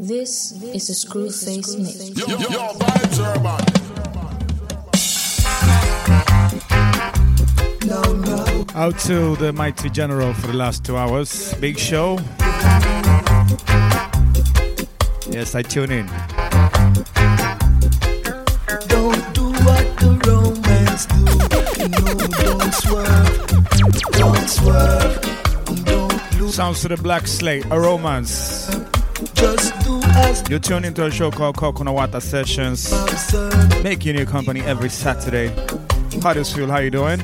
This is a Screwface mix. Yo, yo, yo, vibes urban. Out to the mighty general for the last two hours. Big show. Yes, I tune in. Don't do what the Romans do. No, don't swerve. Don't swerve. Don't lose. Sounds to the Black Slate, a romance. Just do as You tune into a show called Coconut Water Sessions, making your company every Saturday. How does feel? How you doing?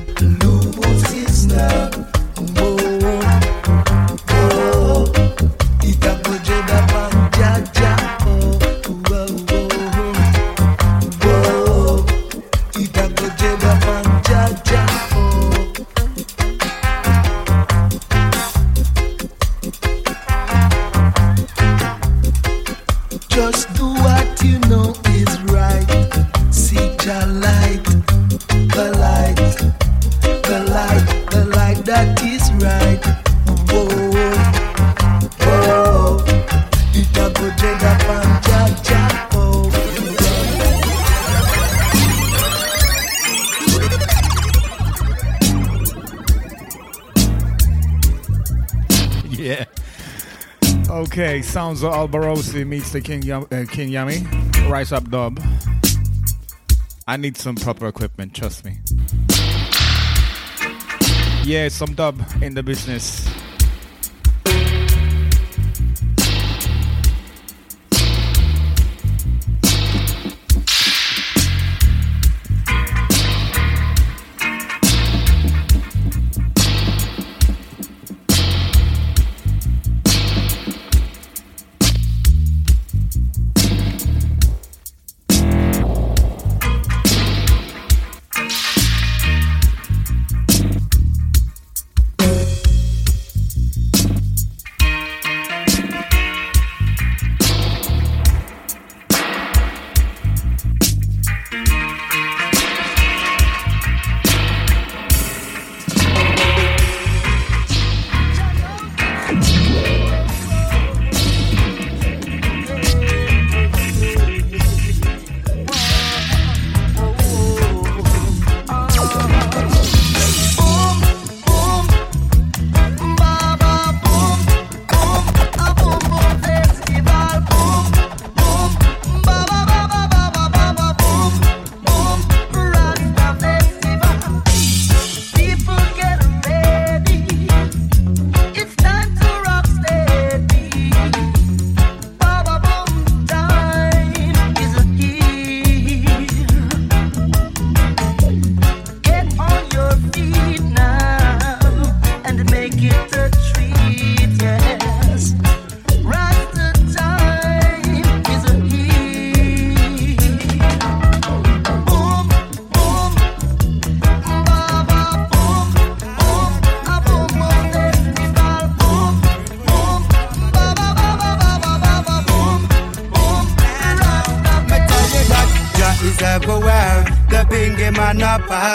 Okay, sounds of Alborosie meets the King uh, King Jammy. Rise up dub. I need some proper equipment, trust me. Yeah, some dub in the business.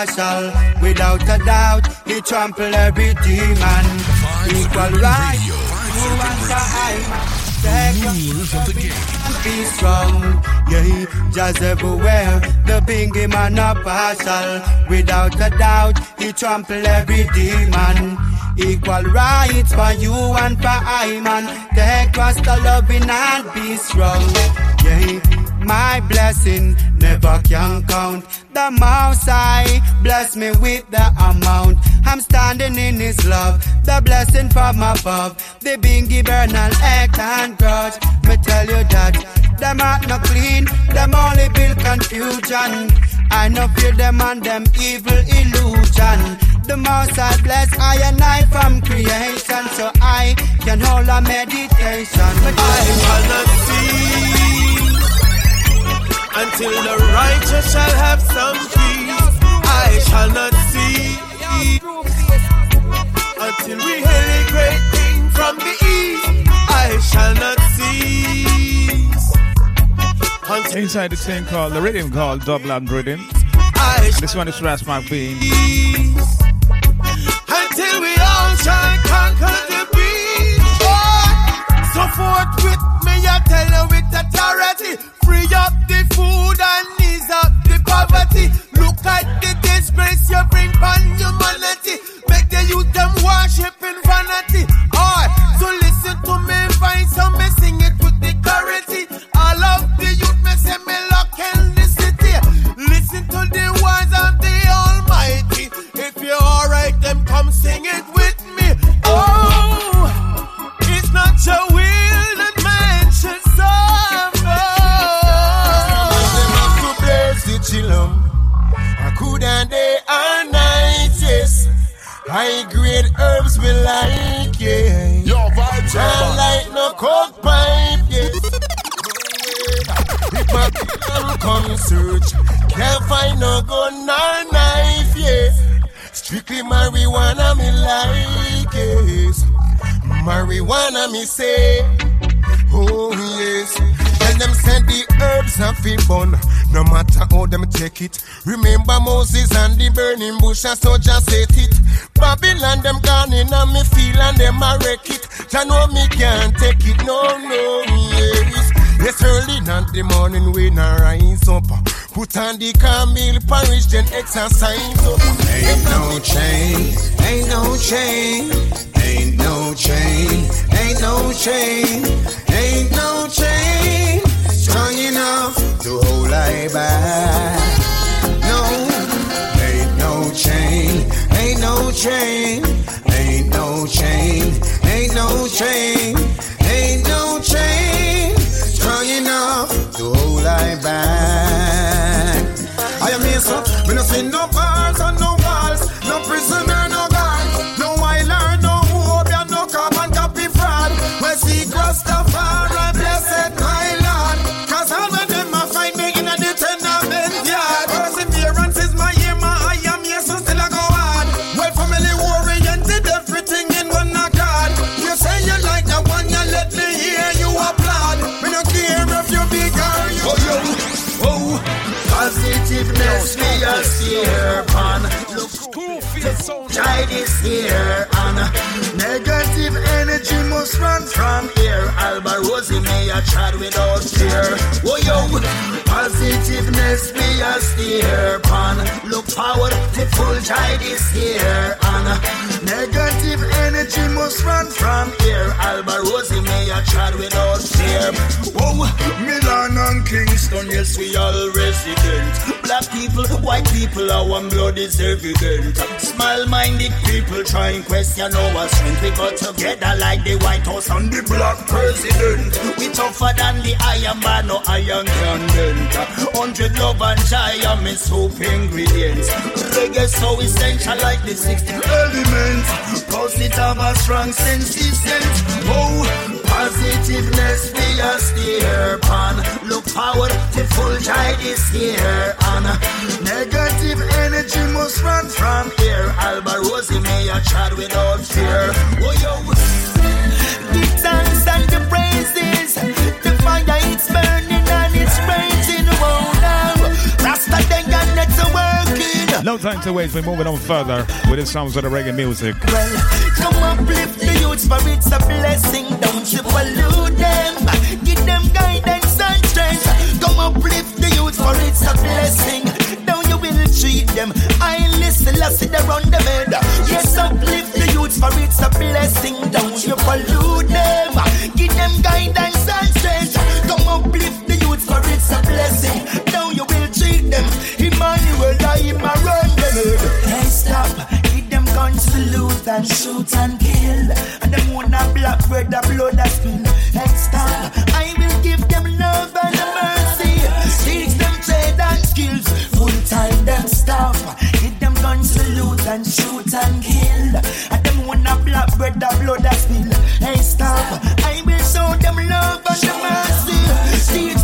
A. Without a doubt, he trample every demon. Equal right. You answer I Take Rulers of the game. be strong. Yeah, just everywhere. The bingy man a partial. Without a doubt, he trample every demon. Equal rights for you and for I man. Take Rasta loving and be strong. Yeah, my blessing never can count. The mouse I bless me with the amount. I'm standing in His love, the blessing from above. The bingy and act and grudge. Me tell you that them are not clean, them only build confusion. I no fear them and them evil illusion. The most I bless I and I from creation, so I can hold a meditation. I not see until the righteous shall have some peace. I shall not see until we hail a great thing from the east. I shall not cease until Inside the thing called the rhythm called Dubland Rhythm. This one is Ras Mark Bean. until we all shall conquer the beast. Oh, forth with me, I tell you with authority. Free up the food and ease up the poverty. Look at the disgrace you bring on humanity. Make the youth them worship in vanity. High grade herbs we like, yeah. Yo, vibes I urban. like no coke pipe, yes. If my people come search, can't find no gun nor knife, yeah. Strictly marijuana me like, yes. Marijuana me say, oh yes. Tell them send the herbs and fi bun, no matter how them take it. Remember Moses and the burning bush, and just set it. Babylon them gone in and me feel and them a wreck it. Ya know me can't take it, no, no, yes. Yes, early in the morning when I rise up. Put on the Camille Parish, then exercise up. Ain't no chain, ain't no chain, ain't no chain, ain't no chain, ain't no chain. Strong enough to hold I back. No, ain't no chain, ain't no chain, ain't no chain, ain't no chain, ain't me no see Positiveness, we are here on. Look, try this here on. Negative energy must run from here. Alborosie may a chat without fear. Oh, yo. Positiveness, we are here on. Look forward to full try this here on. Negative energy must run from here. Alborosie may a chat without fear. Whoa, Milan and Kingston, yes, we all resident. Black people, white people, our blood is evident. Small minded people try and question our strength. We got together like the White House and the black president. We tougher than the Iron Man, no iron condent. Hundred love and joy are my soup ingredients. Reggae so essential like the 16 elements. Positive have a strong sense, sense. Oh, Positiveness we are steer on. Look forward to full tide is here on. Negative energy must run from here. Alba Rosie may a chat without fear. Oh yo. Give thanks and the praises. The fire it's burning No time to waste. We're moving on further with the sounds of the reggae music. Well, come uplift the youths for it's a blessing. Don't you pollute them. Give them guidance and strength. Come uplift the youths for it's a blessing. Now you will treat them. I listen, I sit on the bed. Yes, uplift the youths for it's a blessing. Don't you pollute them. Give them guidance and strength. Come uplift for it's a blessing. Now you will treat them. Emmanuel, I am a run them. Hey, stop. Give them guns to loot and shoot and kill. And them wanna black bread, the blood that spill. Hey, stop. I will give them love and mercy. Teach them trade and skills. Full time them stop. Give them guns to loot and shoot and kill. And them wanna black bread, the blood that spill. Hey, stop. I will show them love and mercy. Teach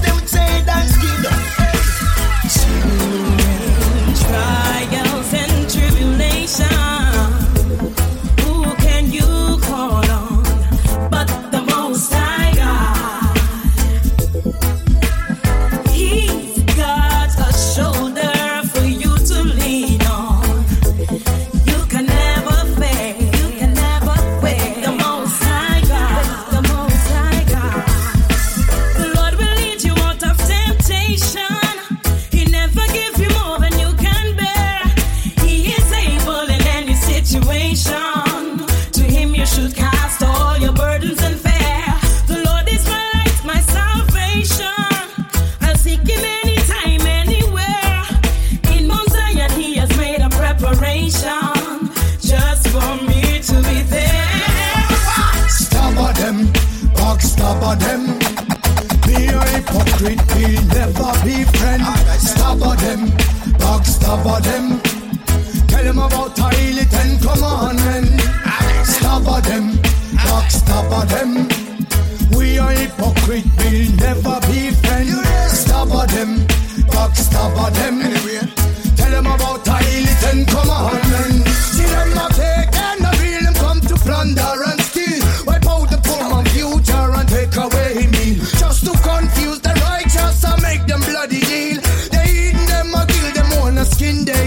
hypocrite will never be friend. Stabber them, backstabber them. Tell them about really ten commandment. Stabber them, backstabber them. We are hypocrite, will never be friend. Stabber them, backstabber them.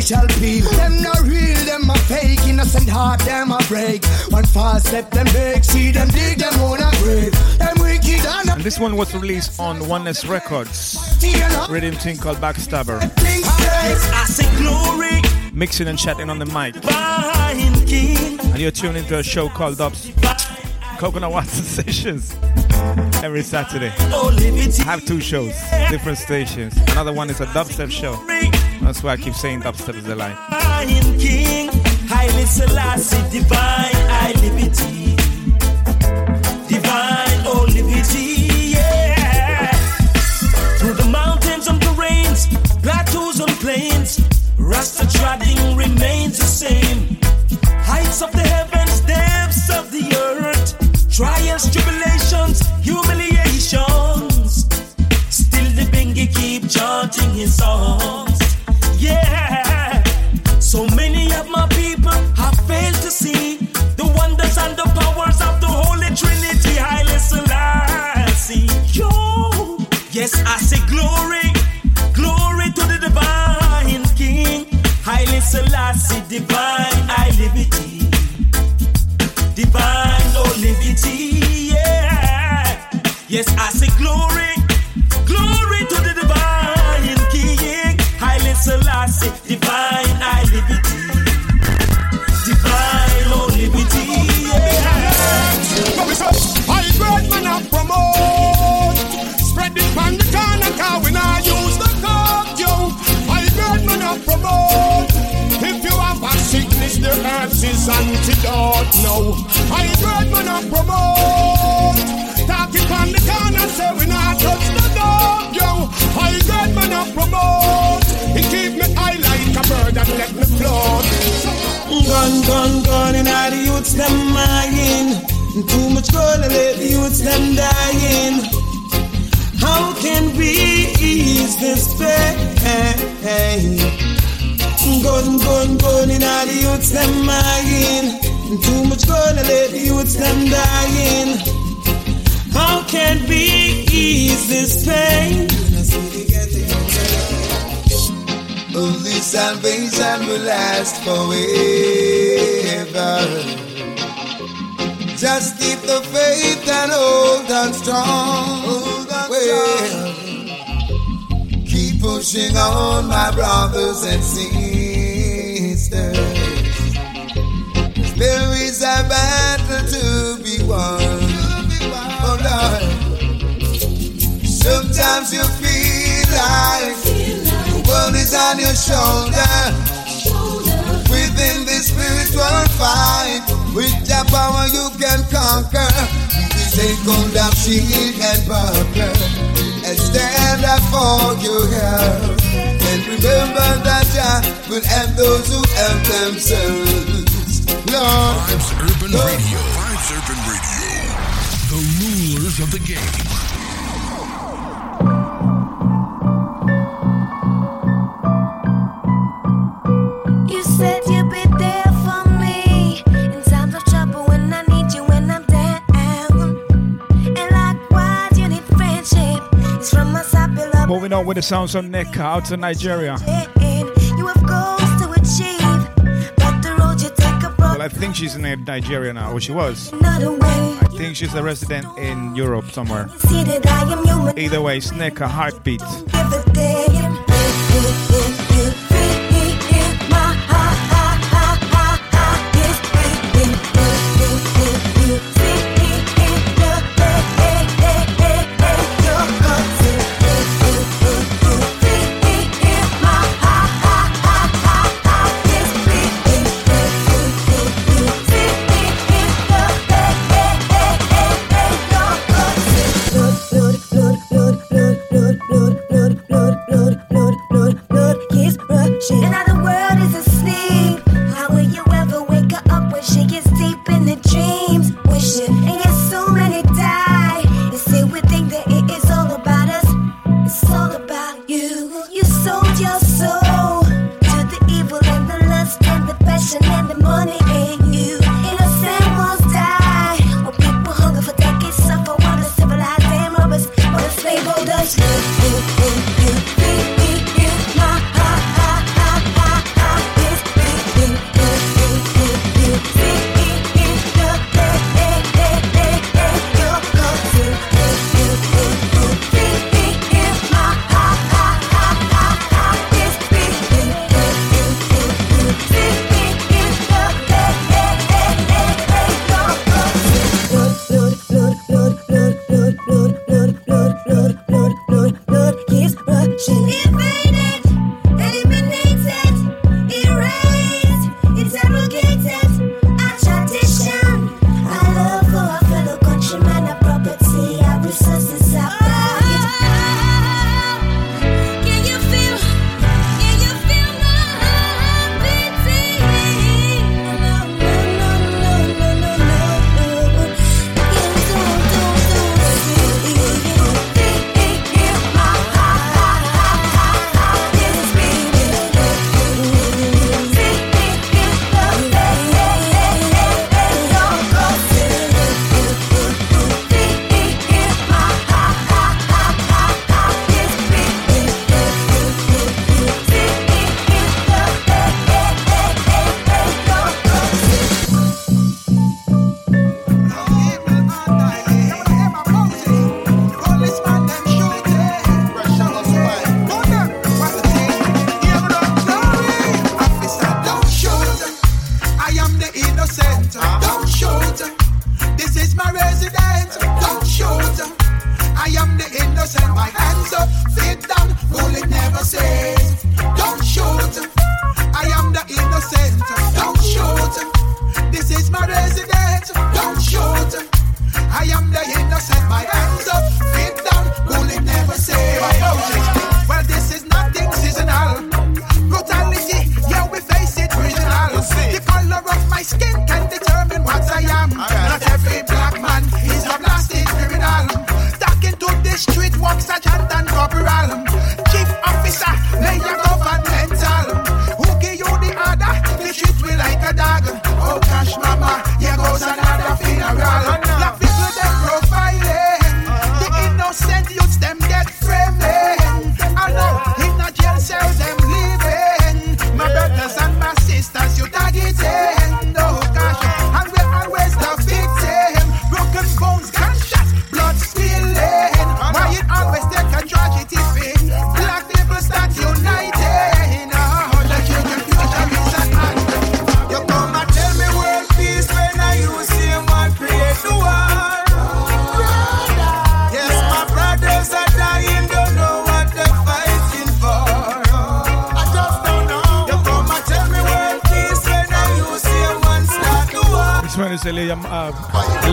Shall peel. Them not real, them a fake, innocent heart them a break. One false step them break, see them dig them on a grave. Them wicked and And this one was released on Oneness Records. Rhythm thing called Backstabber. Mixing and chatting on the mic. And you're tuned into a show called Dubs Coconut Water Sessions every Saturday. I have two shows, different stations. Another one is a dubstep show. That's why I keep saying dubstep is lie. Divine King, Haile Selassie, divine, I liberty. Divine, oh liberty, yeah. Through the mountains and terrains, plateaus and plains, Rasta treading remains the same. Heights of the heavens, depths of the earth, trials, tribulations, humiliations. Still the bingy keep chanting his songs. So many of my people have failed to see the wonders and the powers of the Holy Trinity. Yo, yes, I say glory, glory to the divine King, divine, I liberty, divine, oh liberty, yeah. Yes, I the herbs is antidote. No, I great man a promote. Talk it on the corner, say we not touch the dog, yo. I great man a promote. It keep me high like a bird and let me float. Gun, gun, gun, and all the youths them lying. Too much gold and let the youths them dying. How can we ease this pain? Gun, gun, gun, and all the youths them lying. Too much gold and let the youths them dying. How can we ease this pain? Only salvation will last forever. Just keep the faith and hold on strong. Well, keep pushing on, my brothers and sisters. There is a battle to be won. Oh Lord, sometimes you feel like the world is on your shoulder. Within this spiritual fight, with your power you can conquer. Take hold of shield and buckler and stand up for your help. And remember that Jah will help those who help themselves. Lord, Vibes Urban Radio. Vibes Urban Radio. The rulers of the game. You said you'd be there for me in times of trouble when I need you when I'm down. And likewise, you need friendship. It's from my side below. Moving on with the sounds of Nick out to Nigeria. Well, I think she's in Nigeria now, or she was. I think she's a resident in Europe somewhere. See that I am human. Either way, Snake a heartbeat.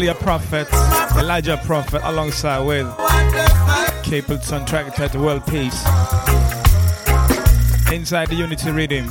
Hallelujah Prophet, Elijah Prophet, alongside with Capleton track titled World Peace. Inside the Unity reading.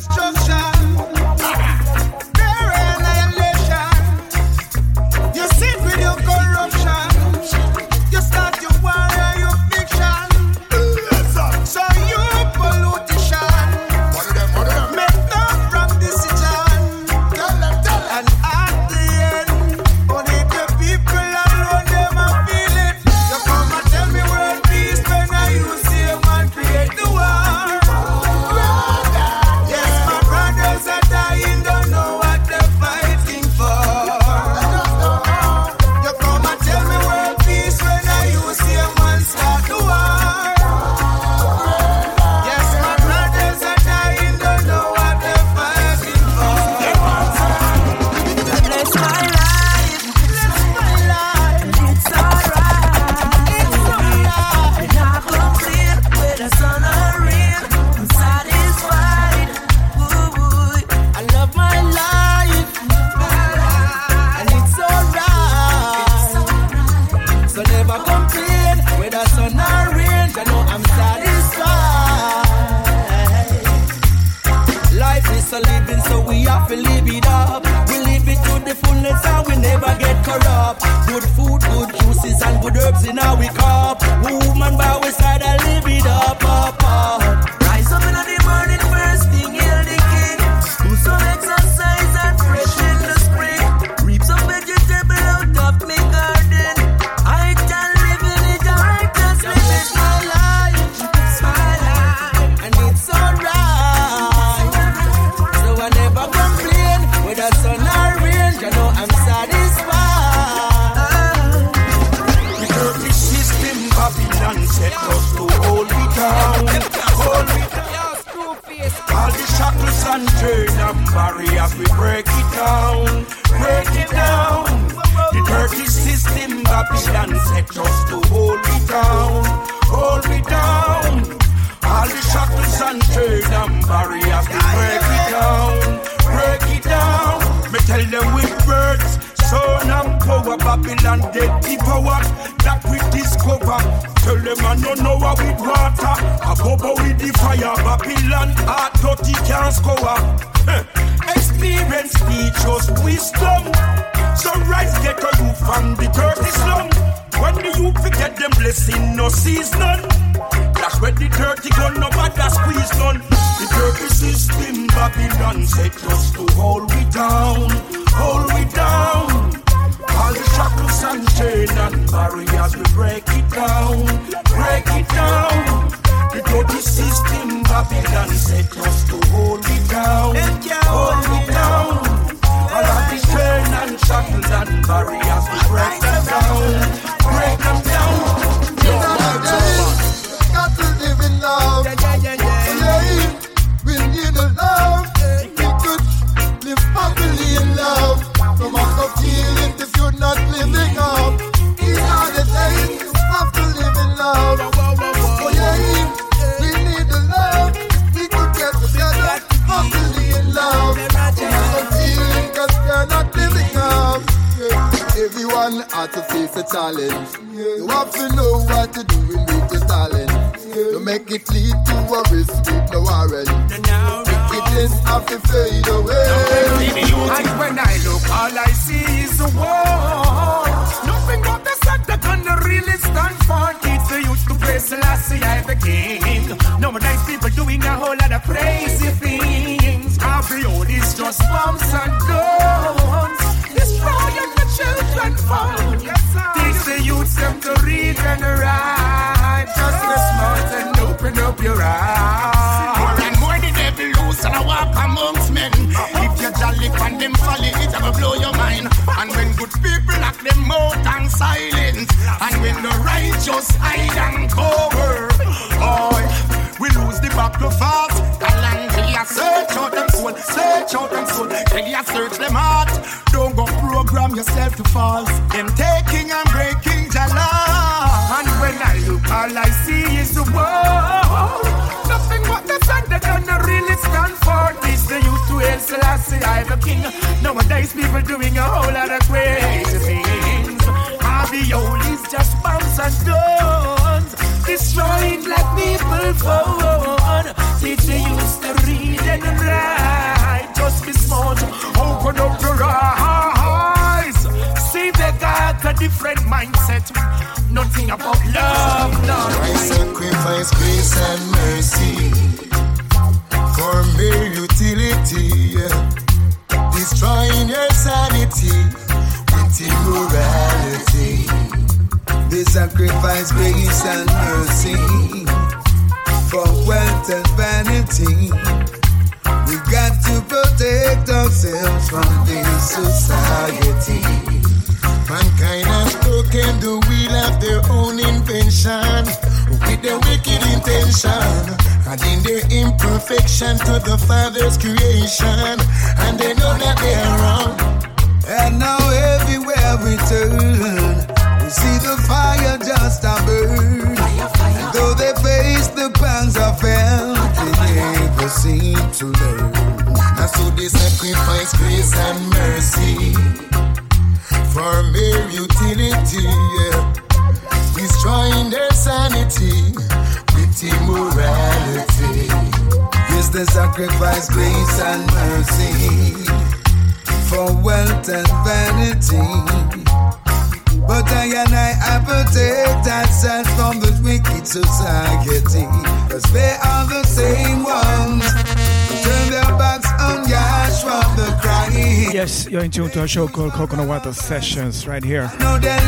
a show called Coconut Water Sessions right here,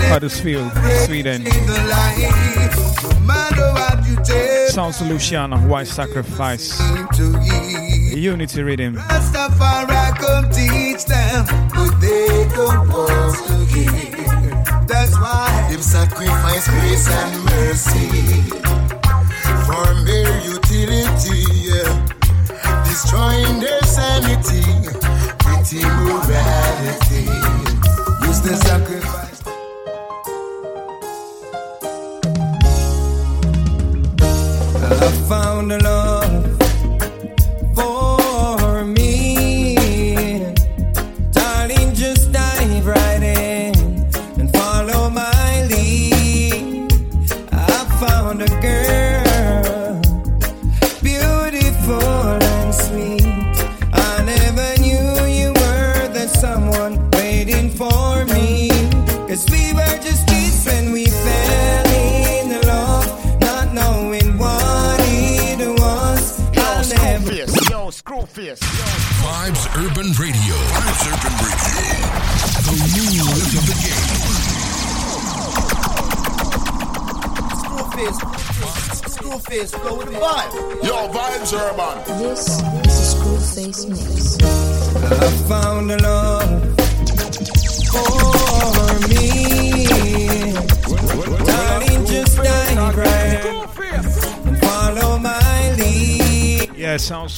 Huddersfield, Sweden. Sounds Luciano, Why Sacrifice? Unity Rhythm. That's why if sacrifice, grace, and mercy for mere utility, yeah. destroying their sanity, pretty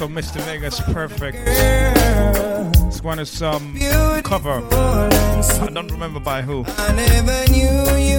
Mr. Vegas Perfect. It's one of some cover. I don't remember by who. I never knew you.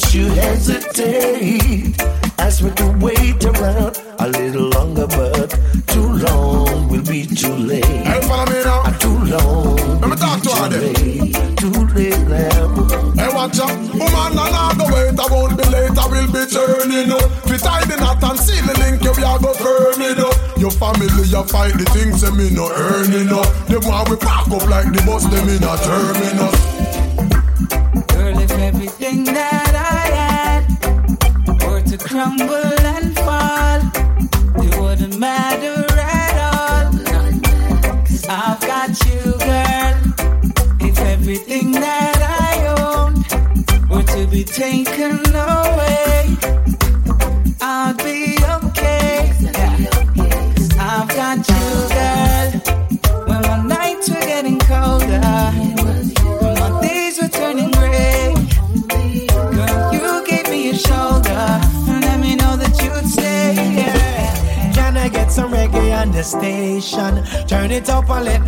Don't you hesitate. Ask me to wait around a little longer, but too long will be too late. Hey, follow me now. Uh, too long. Let me talk to her then. Too late now. Hey, watch out. Woman, and I go wait. I won't be late. I will be turning up. If you tie the knot and see the link, you will go turn it up. Your family, you fight the things, that me no earning up. Them want we pack up like the bus, them in a up.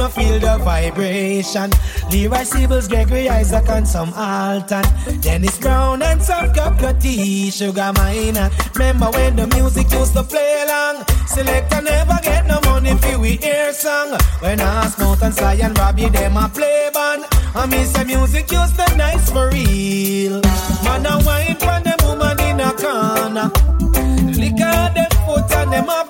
Up let feel the vibration. Leroy Sibbles, Gregory Isaac, and some Alton. Dennis Brown and some Cocoa Tea, Sugar Minott. Remember when the music used to play along? Selector never get no money for we hear song. When I Smooth and Sly and Robbie, them a play band. I miss the music used to nice for real. Man, I wine for them woman in a corner. Out them foot and them have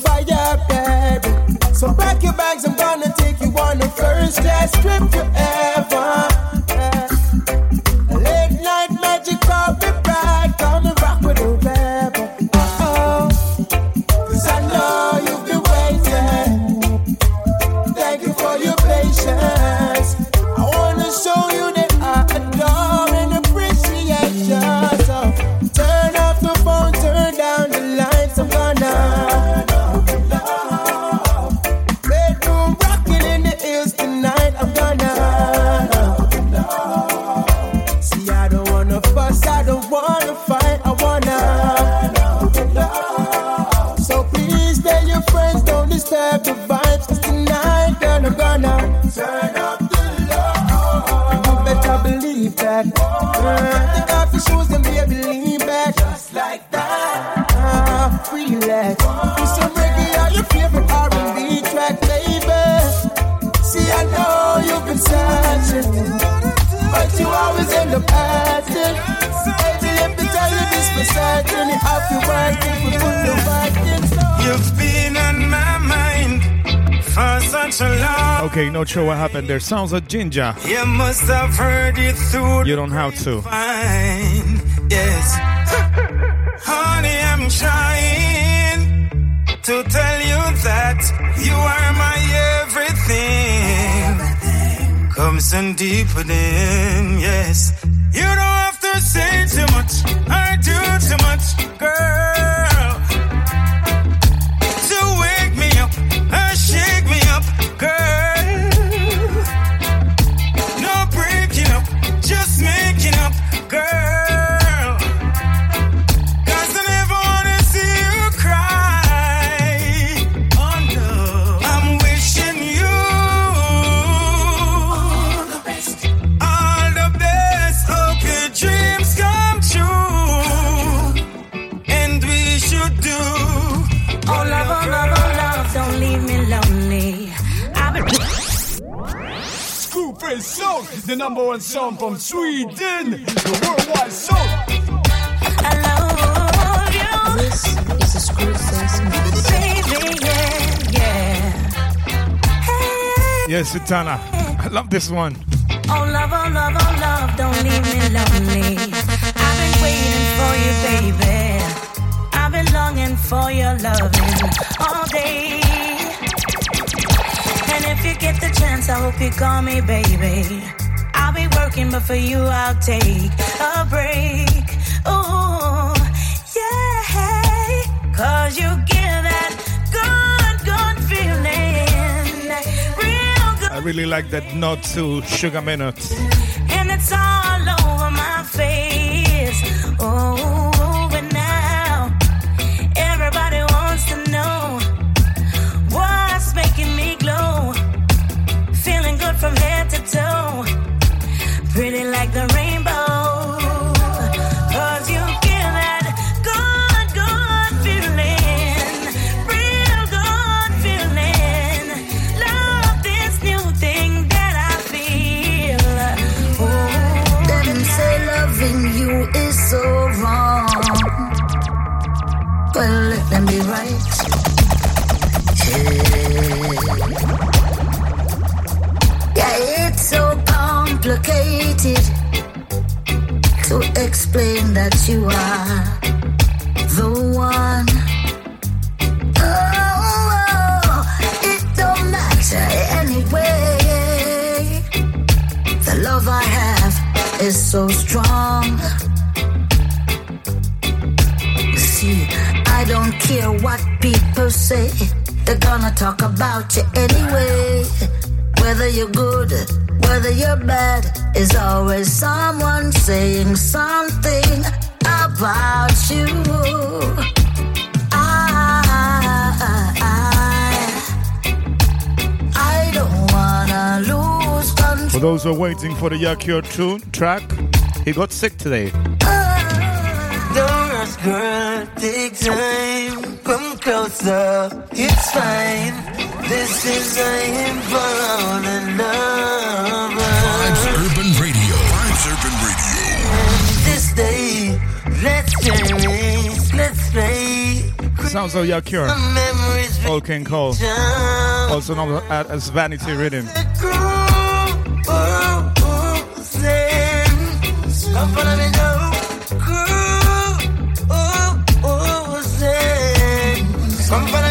first class not sure what happened there. Sounds like ginger. You must have heard it through You don't have to. fine. Yes. Honey, I'm trying to tell you that you are my everything. Comes in deeper than, yes. You don't have to say too much or do too much, number one song from Sweden, the worldwide song. I love you, This is a Screwface mix. baby, yeah, yeah. Yes, Sutana. I love this one. Oh love, oh love, oh love, don't leave me lonely. I've been waiting for you, baby. I've been longing for your loving all day. And if you get the chance, I hope you call me, baby. Be working, but for you, I'll take a break. Ooh, yeah. Cause you give that good, good feeling. Real good. I really like that not to Sugar Minott. and it's all that you are the one. Oh, it don't matter anyway. The love I have is so strong. See, I don't care what people say. They're gonna talk about you anyway. Whether you're good whether you're bad, is always someone saying something about you. For those who are waiting for the Yakio tune track, he got sick today. Don't ask girl, take time, come closer, it's fine. This is a Urban Radio. Urban Radio. Let's let's play. Sounds of your. Old King Cole. Also known as Vanity Rhythm. Come follow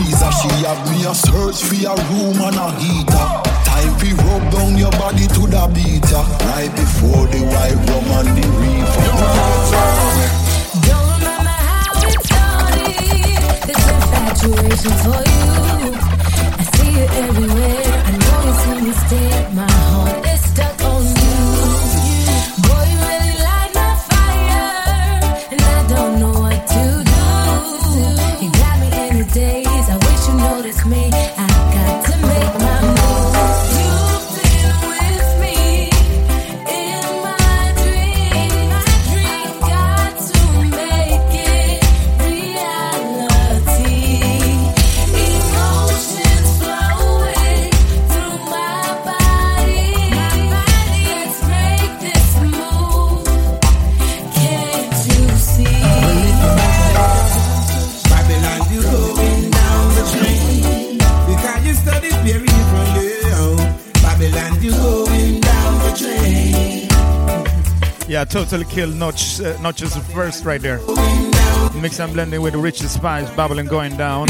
She have me a search for a room and a heater. Time we rub down your body to the beater. Right before the white rum and the reefer. Don't remember how it started. This infatuation for you. I see you everywhere. totally killed Notch, uh, Notch's first, right there. Mix and blending with the richest spice, bubbling going down.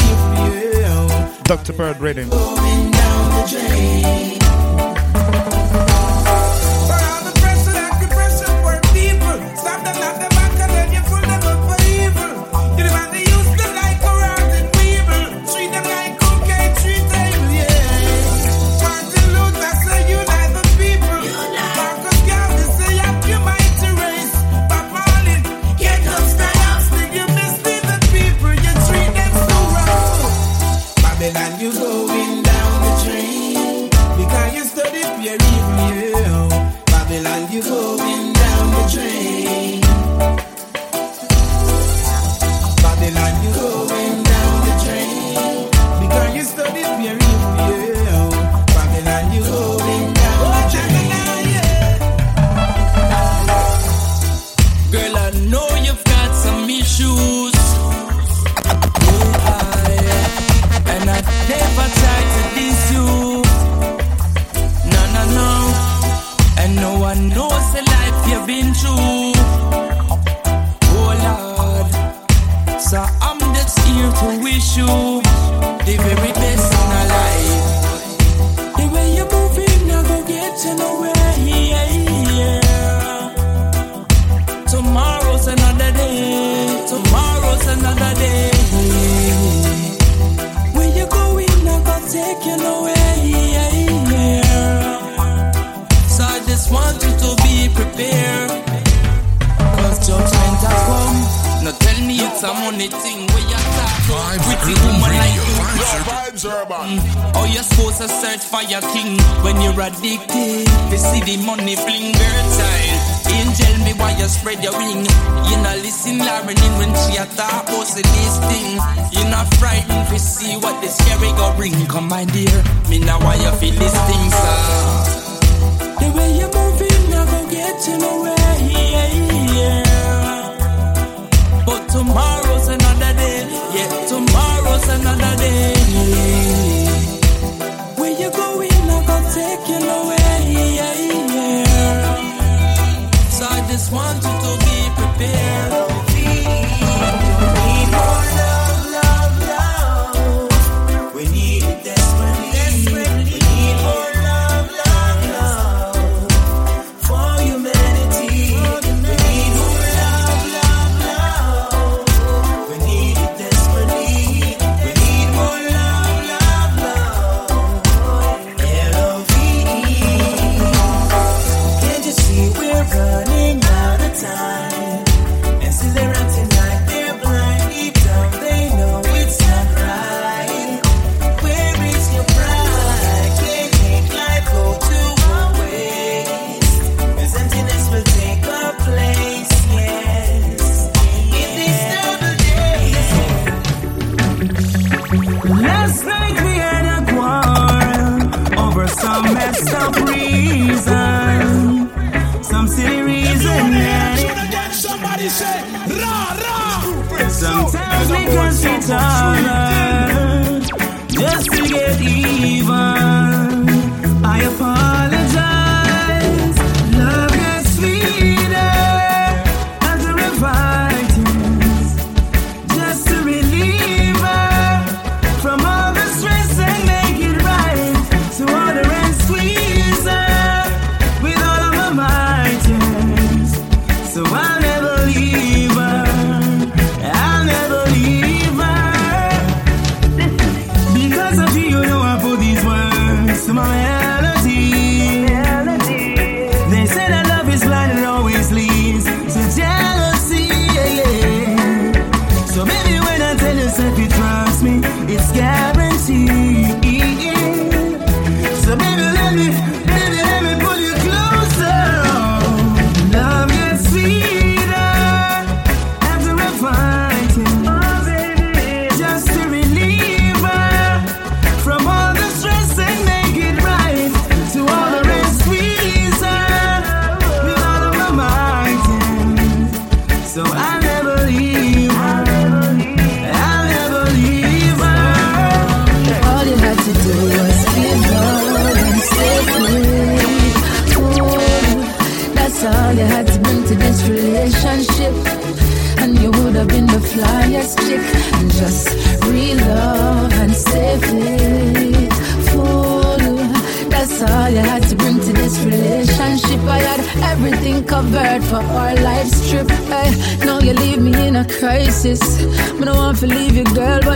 Dr. Bird reading.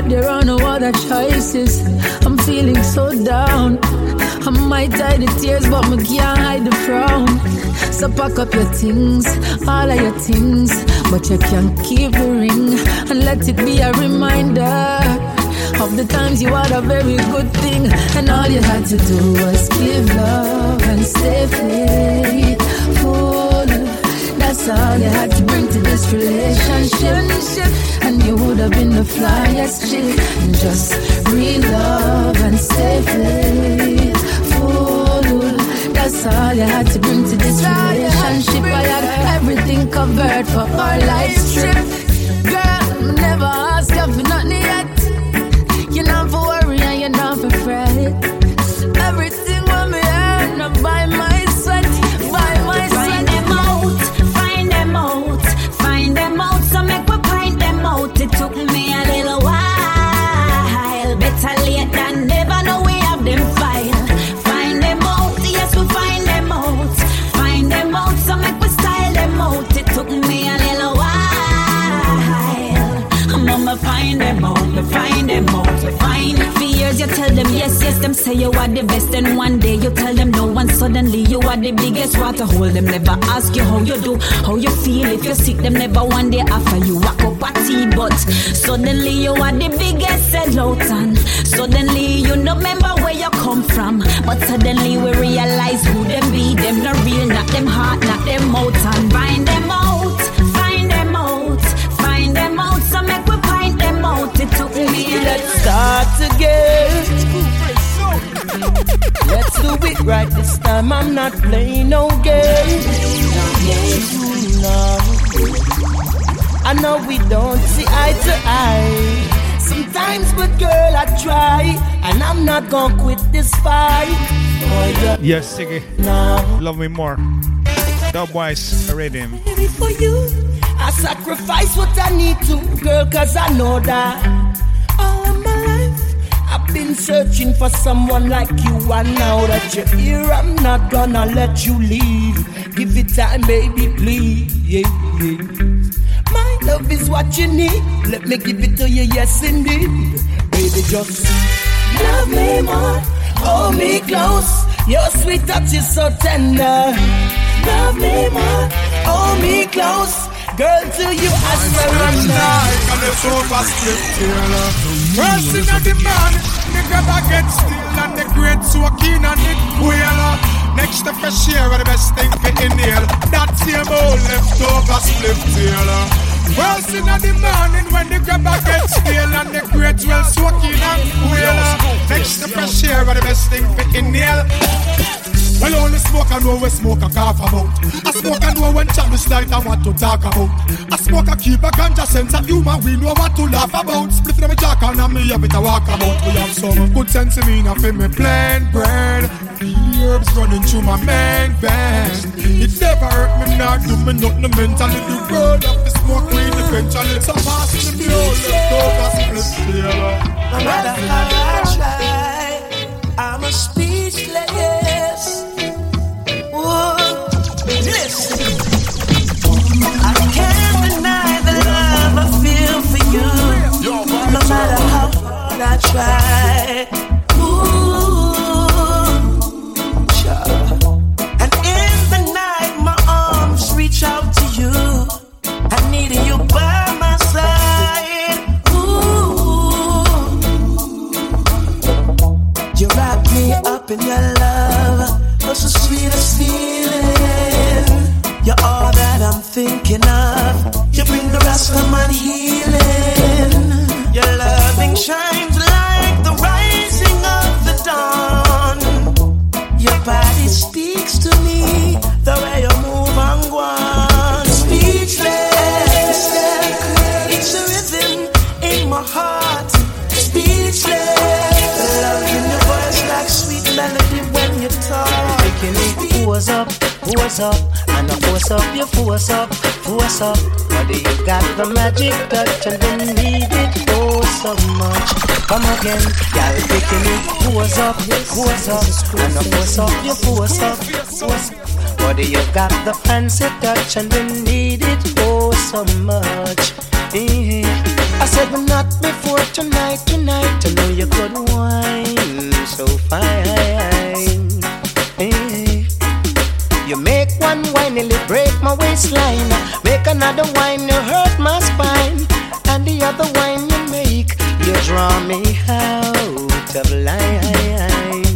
like there are no other choices. I'm feeling so down. I might hide the tears, but me can't hide the frown. So pack up your things, all of your things, but you can't keep the ring and let it be a reminder of the times you had a very good thing, and all you had to do was give love and stay faithful. That's all you had to bring to this relationship. And you would have been the flyest chick. And just real love and stay faithful. That's all you had to bring to this relationship. I had everything covered for our life's trip. Girl, never ask you nothing. You tell them yes, yes, them say you are the best. And one day you tell them no, and suddenly you are the biggest. Water hold them never ask you how you do, how you feel. If you're sick, them never one day offer you walk up a tea. But suddenly you are the biggest sellout, and suddenly you no remember where you come from. But suddenly we realize who them be. Them not real, not them heart, not them mouth, and find them out, It took me. Let's start again. Let's do it right this time. I'm not playing no games. No. I know we don't see eye to eye. Sometimes, but girl, I try, and I'm not gonna quit this fight. Yes, Siggy. Love me more. Dubwise. Baby, for you, I sacrifice what I need to, girl, cause I know that all of my life I've been searching for someone like you, and now that you're here, I'm not gonna let you leave. Give it time, baby, please. Yeah, yeah. My love is what you need. Let me give it to you, yes, indeed. Baby, just love me more, hold me close. Your sweet touch is so tender. Love me more, hold me close. Girl, to you I surrender. And the split tailor. First thing of the man, the grabber get still and the great soaking and it whaler. Next to fresh air the best thing to inhale. That same old leftover split tailor. First thing of the morning when the grabber get still and the great well soaking and whaler. Next to fresh air the best thing to inhale. Well, only smoke I know we smoke a cough about. I smoke I know when chalice light and what to talk about. I smoke a keep a ganja sense of humor, we know what to laugh about. Split them a jack and a me a bit of walk about. We have some good sense in me, now for me plain bread. Herbs running through my main vein. It never hurt me, not do me nothing mentally. The world of the smoke weed eventually. So pass the split tailor. No matter how I try, I'm a speechless. In the night, my arms reach out to you. I need you by my side. Ooh. You wrap me up in your. What's the sweetest feeling? You're all that I'm thinking of. You bring the rest of my healing. Your loving shines like the rising of the dawn. Your body force up, force up, and I force up, you force up, force up. But you got the magic touch and we need it oh so much. Come again, y'all picking it force up, force up, and I force up, you force up, force up. But you got the fancy touch and we need it oh so much. Eh. I said but not before tonight, tonight. I know you could wine so fine. You make one wine, nearly break my waistline. Make another wine, you hurt my spine. And the other wine you make, you draw me out of line.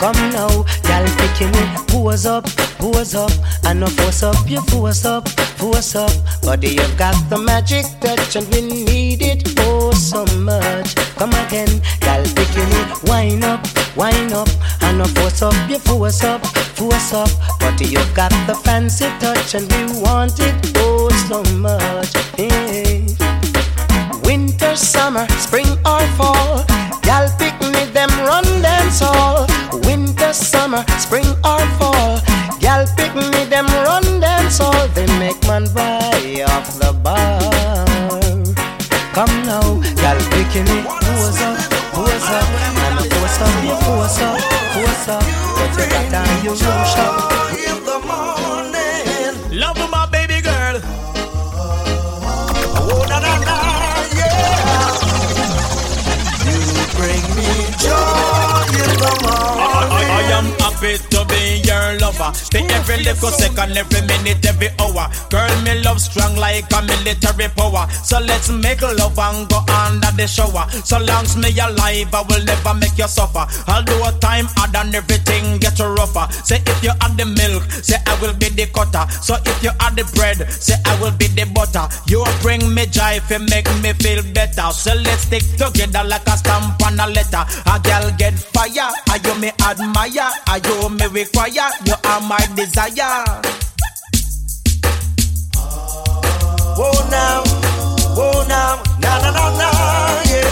Come now, y'all picking it, pose up, pose up, and no force up, you force up, force up. But you've got the magic touch, and we need it oh so much. Come again, picking it, wind up, wind up, and no force up, you force up, force up. But you got the fancy touch, and we want it oh so much. Hey. Winter, summer, spring or fall, y'all pick me them run dance all. Winter, summer, spring or fall, y'all pick me them run dance all. They make man buy off the bar. Come now, girl, pick picking me. Who's up? Who's up? I'm a force up, a force up, force up. But you got time, you. In the morning, love my baby girl. Oh na na na, yeah. You bring me joy in the morning. I am happy shower. For every little second, every minute, every hour. Girl, me love strong like a military power. So let's make love and go under the shower. So long's me alive, I will never make you suffer. Although time hard and everything get rougher. Say if you add the milk, say I will be the cutter. So if you add the bread, say I will be the butter. You bring me joy, if you make me feel better. So let's stick together like a stamp on a letter. A girl get fire, I you me admire, I you me require. You are my desire. Whoa now, whoa now, na na na na, yeah.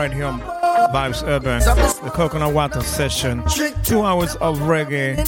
Right here on Vibes Urban, the Coconut Water session. Two hours of reggae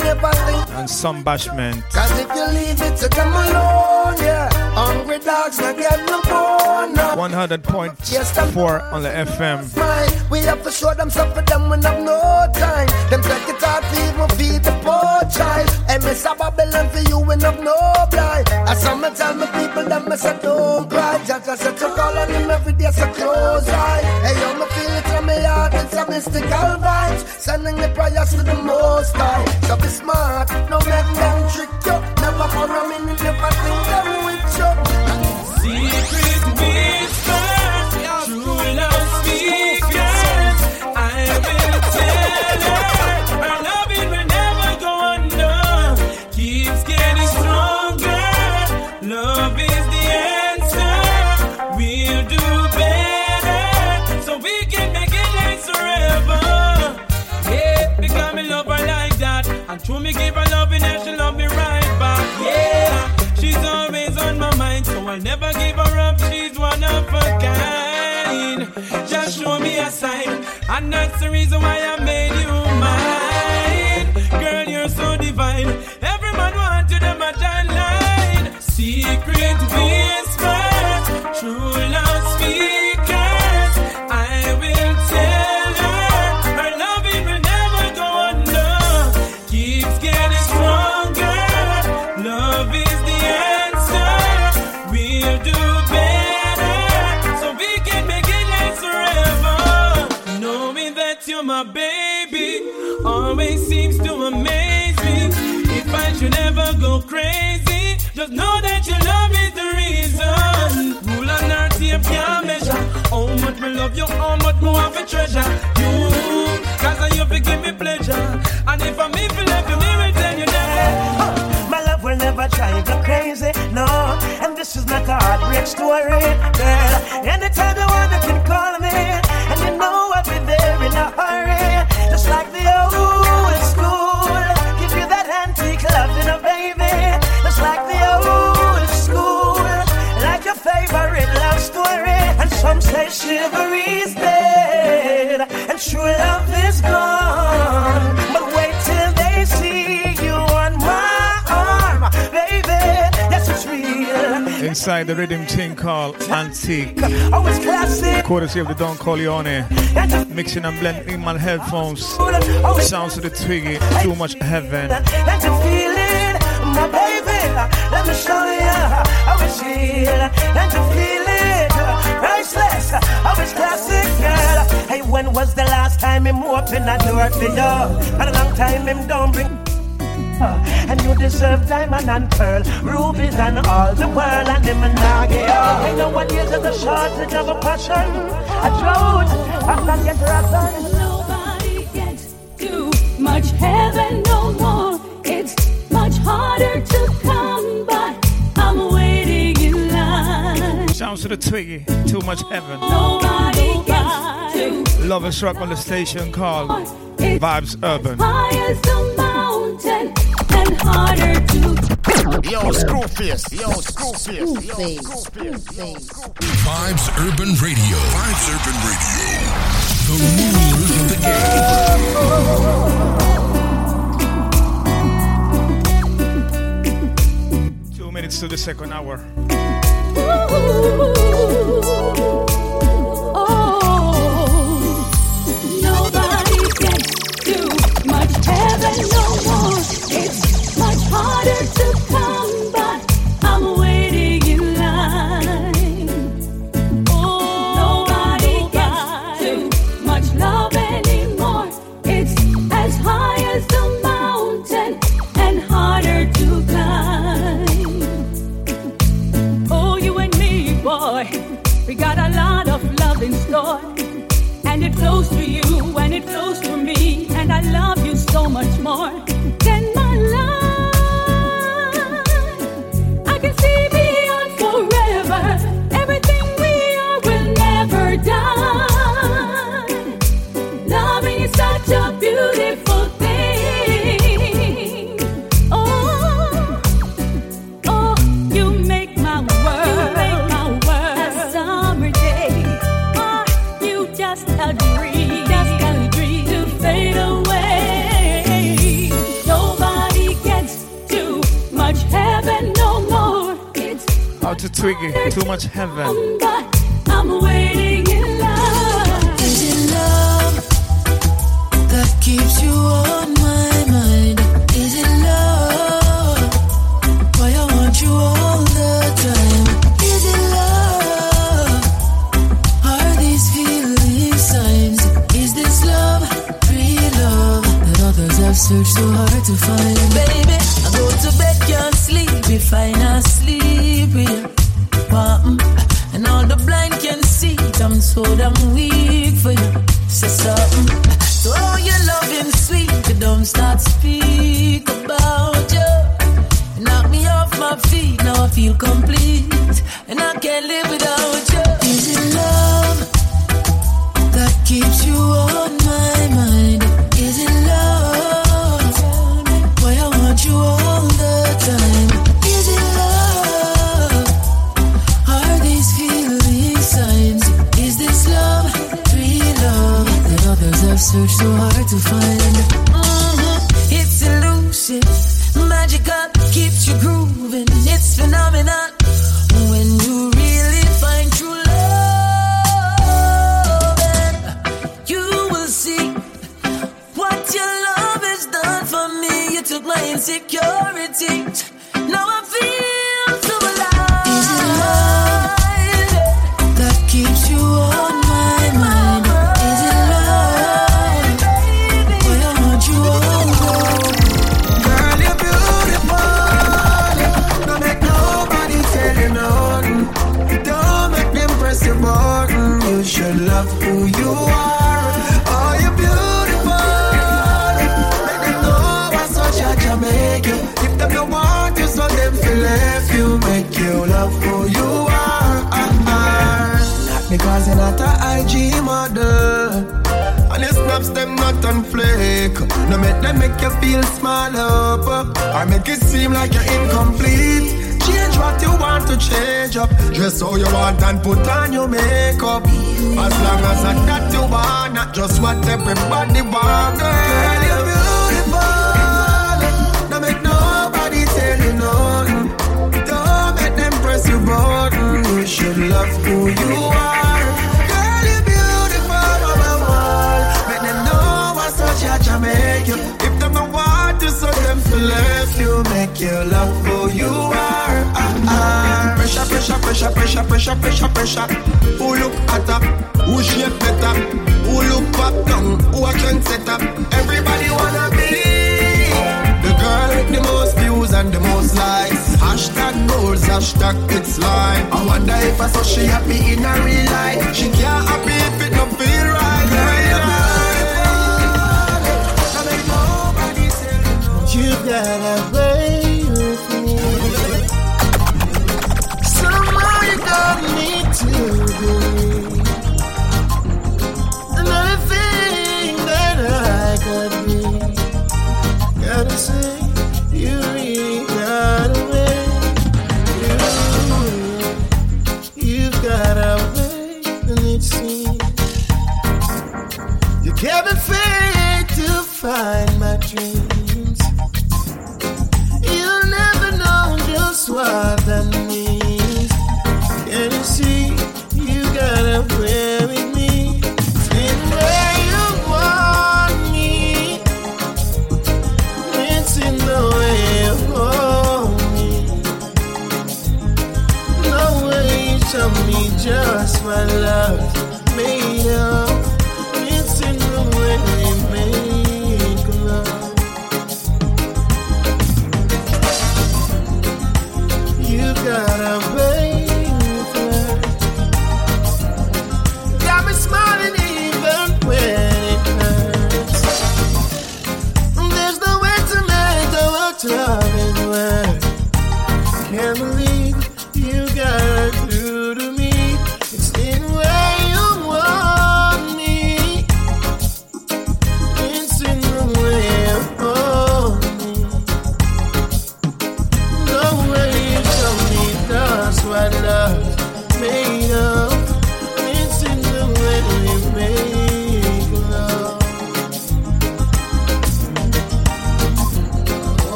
and some bashment. Cause if you leave it to them alone, yeah. Hungry dogs not get no bone. 100.4 on the FM. We have to show them something them when have no time. Them take it hard to even feed the poor child. And miss up a Babylon for you when have no blind. I saw me tell me people that me say don't cry. Just I said to call on him every day so close eye. Hey yo, me feel it from my heart. It's a mystical vibes. Sending the prayers to the most high. So be smart. No make that's the reason why I'm made Just know that your love is the reason. Rule on earth, you can't measure. How much me love you, how much more have a treasure. You, cause I you give me pleasure. And if I'm evil, love you, me return you there. My love will never drive you crazy, no. And this is not a heartbreak story, girl. Anytime real. Inside the rhythm thing called Antique. Courtesy of the Don Corleon. Mixing and blending in my headphones. Sounds of the Twiggy. Too much heaven. Let you feel it, my baby. Let me show you how it's real. Let you feel it, priceless. How it's classic, girl. Hey, when was the last time him open a door for you? And a long time him don't bring. And you deserve diamond and pearl, rubies and all the world, and them and now get out. I know what years is a shortage of a passion, a drought, I can get rotten. Nobody gets too much heaven no more. It's much harder to come by. I'm waiting in line. Sounds to the Twiggy. Too much heaven. Nobody gets too Lovers Rock on the station called Vibes Urban. Harder to. Yo, Screwface. Yo, Screwface. Yo, Screwface. Vibes Urban Radio. Vibes Urban Radio. The rulers of the game. Two minutes to the second hour. To Twiggy. Too much heaven. Oh I'm waiting in line. Is it love that keeps you on my mind? Is it love? Why I want you all the time? Is it love? Are these feeling signs? Is this love, love that others have searched so hard to find? Baby, I go to bed, can't sleep if I not it, I'm weak for you. Say something. So how oh, you loving sweet, you don't start speak about. You knock me off my feet, now I feel complete.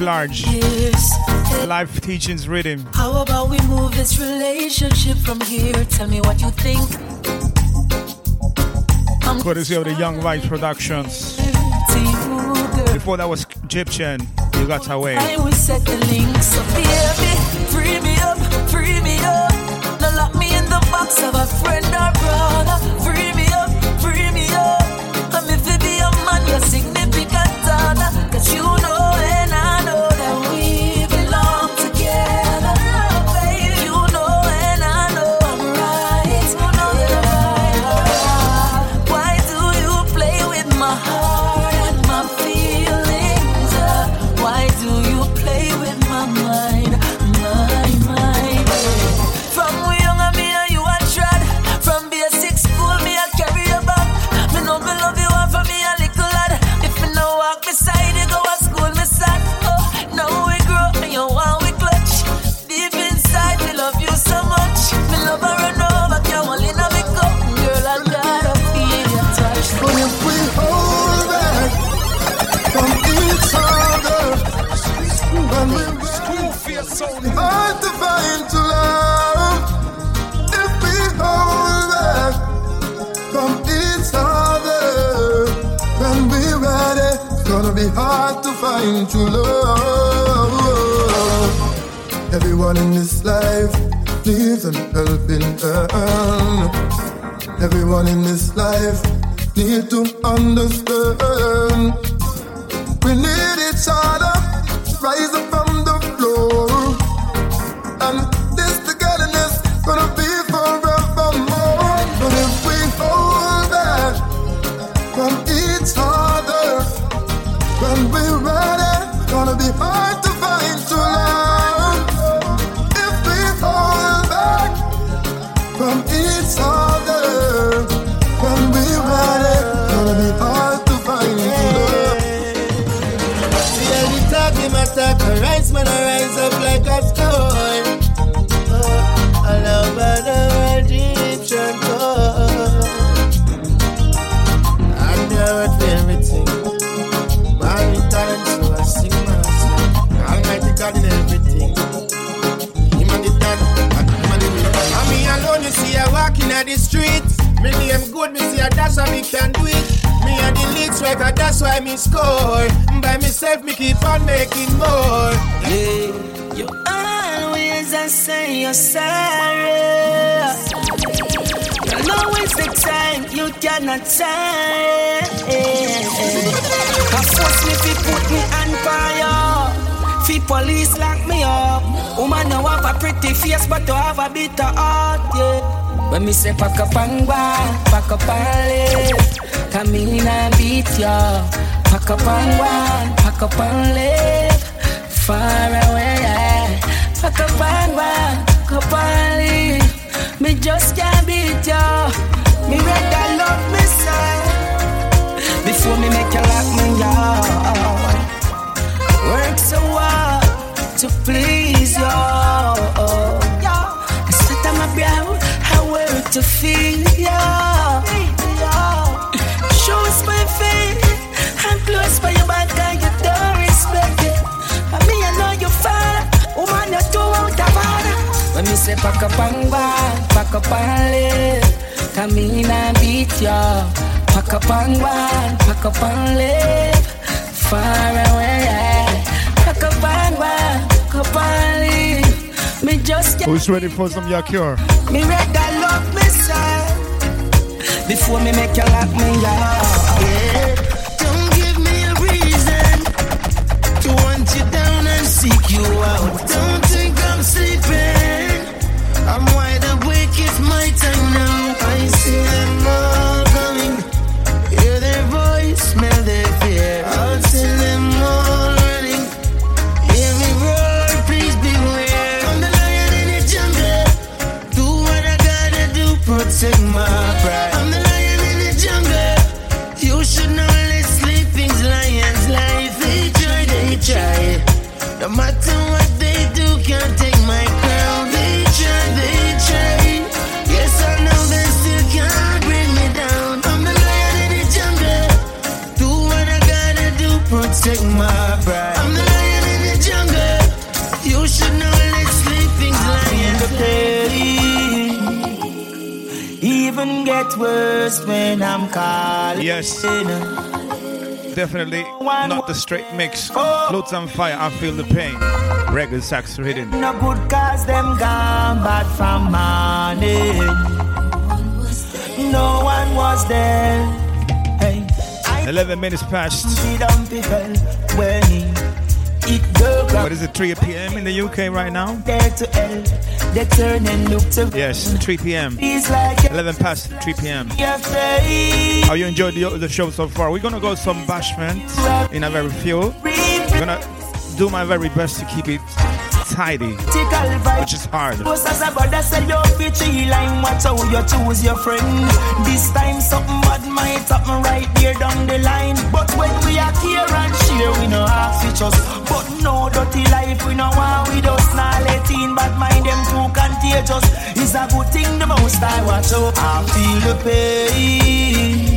large. Yes. Life teachings rhythm. How about we move this relationship from here? Tell me what you think. I'm Courtesy of the Young Vice Productions. Before that was Egyptian, you got away. I will set the links free me up, free me up. Now lock me in the box of a friend or brother. Need to understand. That's how me do it. Me and the lead striker, that's why me score. By myself, me keep on making more. Yeah, you always I say you're sorry. You know it's the time you cannot say. Of force me fi put me on fire. Fi police lock me up. Woman no have a pretty face, but to have a bitter heart. Yeah. When me say pack up and go, pack up and live. Come in and beat ya. Pack up and go, pack up and live. Far away. Pack up and go, pack up and live. Me just can't beat ya. Me rather love me son. Before me make you lock me out. Work so hard to please you. To feel you. Shows my face, I'm close by your back and you don't respect it. And me, I know you fall, woman, you're too out of order. When me say pack up and go, pack up and live, come in and beat ya. Pack up and go, pack up and live, far away. Yeah. Pack up and go, pack up and live. Me just Who's ready for some Yakure? me rather love me son Before me make you lock me out Yeah, don't give me a reason to want you down and seek you out. Don't think I'm sleeping. I'm wide awake, it's my time now. I see them all get worse when I'm calling Yes. Definitely not the straight mix. Oh. Floats on fire, I feel the pain. Reggae sax rhythm. No good cause them gone bad from morning No one was there 11 minutes past. See them people when he it go What is it, 3 p.m. in the UK right now? There to hell They turn and look to Yes, 3 p.m. It's like 11 past 3 p.m. How you enjoyed the, the show so far? We're gonna go some bashment in a very few. I'm gonna do my very best to keep it tidy, which is hard. Post as a brother said you be chill line watch how you choose your friend. This time something bad might happen right there down the line. But when we are here and share we no half each us But no dirty life we no want with us Now let in. Bad mind them too contagious. It's a good thing the most I watch out I feel the pain.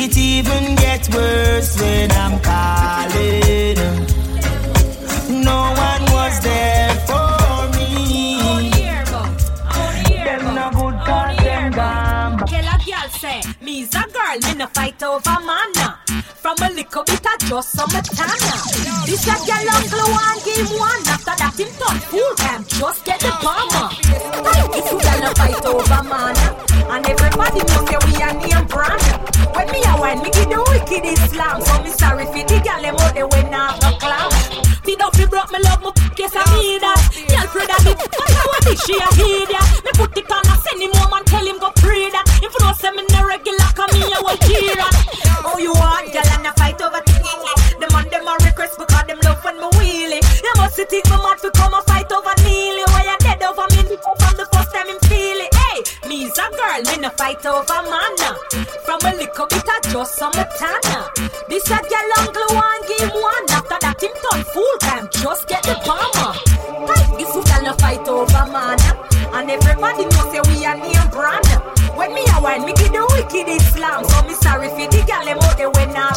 It even gets worse when I'm calling. No one girl, me no fight over man. From a little bit of just some a tana. This a girl uncle one game one. After that him turn fool, I'm just get the bomber. This girl no fight over man. And everybody know that we are name brand. When me a wine, me give the wicked Islam. So me sorry for the gal them out there when not no clown. Up, me broke me love, me guess I need that. Girl, pray that me, I know what this she a ya. Me put it on, I send him home and tell him go pray that. If you don't say me no regular, come here, I will hear Oh, you want, girl, and I fight over things. The man them a request because them love when me wheelie. You must think me mad to come and fight over Neely. Why you dead over me from the first time him feel it. Hey, me's a girl, me no fight over man. From a little bit of just some tana. This a girl uncle one wicked Islam. So me sorry for the gal them out there when I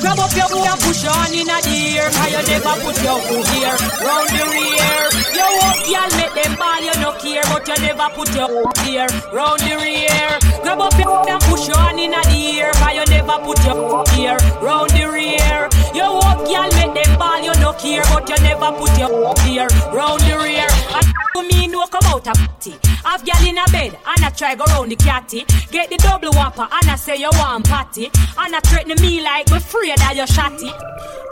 Grab up your boy and push on in a the air Cause you never put your foot here Round the rear You up y'all make them ball you no care But you never put your here Round the rear. Grab up your and push on in a the air Cause you never put your here Round the rear. You up y'all make them ball you no care But you never put your here Round the rear. And to me no come out a party. Have gal in a bed and I try go round the catty. Get the double whopper and I say you want patty And I threaten me like me afraid that you shotty.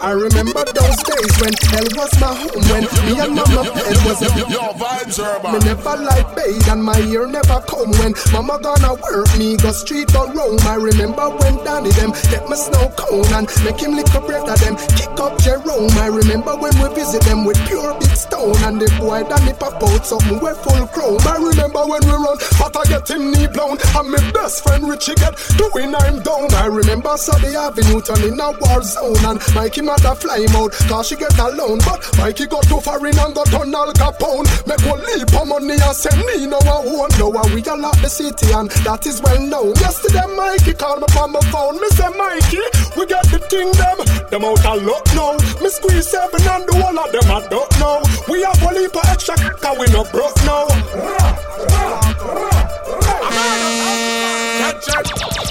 I remember those days when hell was my home When me and mama bed was a Yo, vibes urban. Me never like bathe and my ear never come When mama gonna work me go street or roam I remember when Danny them get me snow cone And make him lick up breath of them kick up Jerome. I remember when we visit them with pure big stone And the boy Danny pop out something we full chrome I remember when we run but I get him knee blown And my best friend Richie get doing I'm down. I remember Sunday Avenue turn in a war zone And Mikey mother fly him out cause she get alone. But Mikey got too far in and got on Al Capone Make one leap of money and send me no one own. Now we all the city and that is well known. Yesterday Mikey called me on the phone. Me say Mikey, we get the thing them. Them out of luck now. Me squeeze seven and the whole of them I don't know We have a leap of extra cause we no broke now.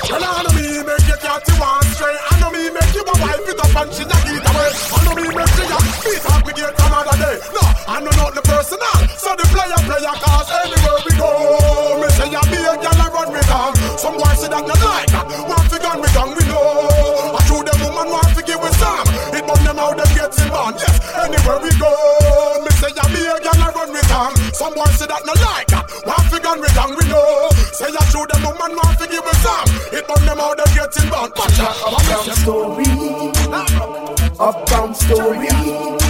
I know me make you cat you want straight. I know me make you a wife it up and she not get away. I know me make you a beat up day. No, I know not the personal. So the player player cause anywhere we go. Me say ya be a girl I run me down. Some boys say that not like that. Want to gun me down we know. I show them woman want to give with some. It burn them out them getting born. Yes, anywhere we go. Me say ya be a girl I run me down. Some boys say that not like that. Want to gun me down we know. Say ya show them woman want to give with some. It burn them out getting born. Watch out. Uptown story, uptown story.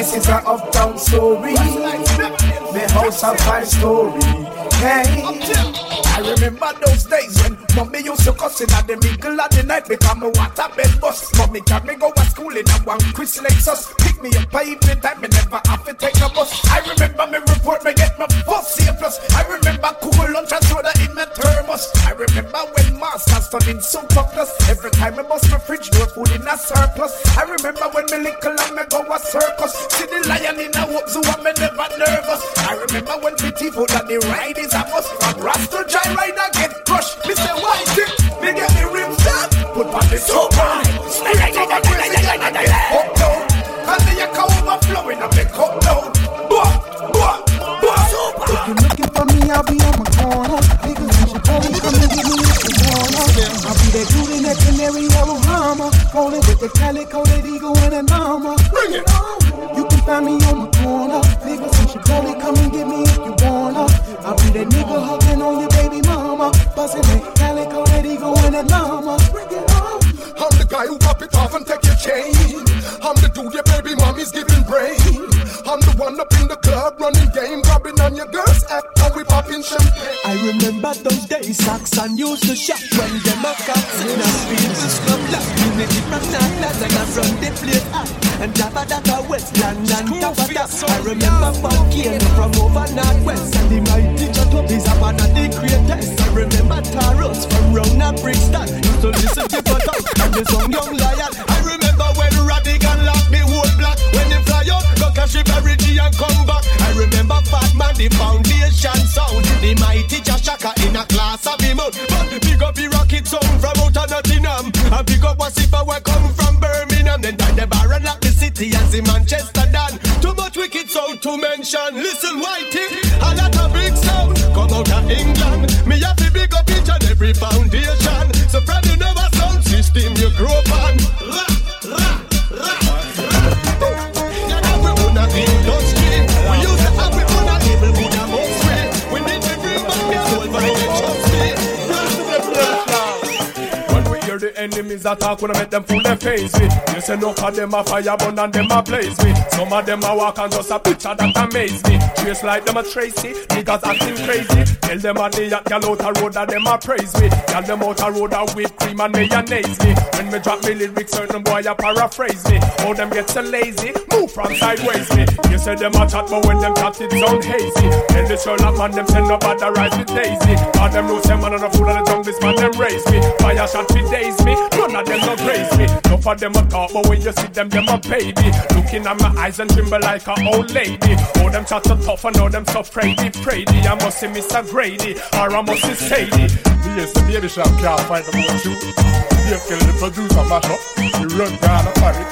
This is a uptown story. The house of five story. Hey, I remember those days when mommy used to cuss in at the middle of the night because my water bed bust. Mommy can me go to school in a one Chris Lexus. Pick me up by evening time, me never have to take a bus. I remember me report me get my bus C plus. I remember cool lunch and soda in my thermos. I remember when masters turned in super plus. Every time I bust my fridge no food in a surplus. I remember when me little and me go a circus. See the lion in a whoop and me never nervous. I remember when pretty food and the ride is a must. From Rasta Jai ride I get crushed. Me say why? Me get the rims down. Put on the on. Straight to crazy guy and the up down. And the yak overflowing and the cup down. Blah, blah. If you're looking for me, I'll be on my corner. Niggas, you should always come and get me if you wanna. I'll be that dude in that canary yellow Hummer, rolling with the calico, that eagle and a llama. Bring it on. You can find me on my corner. Niggas, you should always come and get me if you. I'll be that nigga hugging on your baby mama, busting that calico, that eagle and a llama. I'm the guy who pop it off and take your chain. I'm the dude your baby mommy's giving brain. I'm the one up in the running game, rubbing on your girl's act, and we popping champagne. I remember those days Saxon used to shop when them a cats in a people's club black Unity from Northland and I from the place And Jabba that a Westland and of that I remember Bob Kane from over Northwest And the mighty up is a of the greatest. I remember Taros from round a Brixton Used to listen to Out and the song Young Lion Cause she buried G and come back. I remember Fat Man, the foundation sound. The mighty Jah Shaka in a class of him out. But big up the rocket sound from out of Nottingham. And big up Wassifa, where come from Birmingham. Then down the bar and lock the city as see Manchester done. Too much wicked sound to mention. Listen, Whitey, a lot of big sound come out of England. Me have to big up each and every foundation. So from the never sound system you grow up on. Enemies attack when I make them fool their face me. You say no of them a fire burn and them a blaze me. Some of them a walk and just a picture that amaze me. Trace like them a Tracy, niggas acting crazy. Tell them a day at gal out a road that them a praise me. Gal them out a road a whip cream and mayonnaise me. When me drop me lyrics, certain boy a paraphrase me. All them get so lazy, move from sideways me. You say them a chat, but when them chat it sound hazy. Tell the Sherlock man them send up bad rise with Daisy. All them know say man on a fool of the tongue, this man them raise me. Fire shot fi days me, none of them no praise me. Enough of them a talk, but when you see them, them a baby. Looking at my eyes and tremble like a old lady. All them chat so tough and all them so fraidy, fraidy. I must see Mr. Grady, or I must see Sadie. Yes, the baby shop can't find the more shoe. Dave Kelly, the producer, mash up. You run down a party.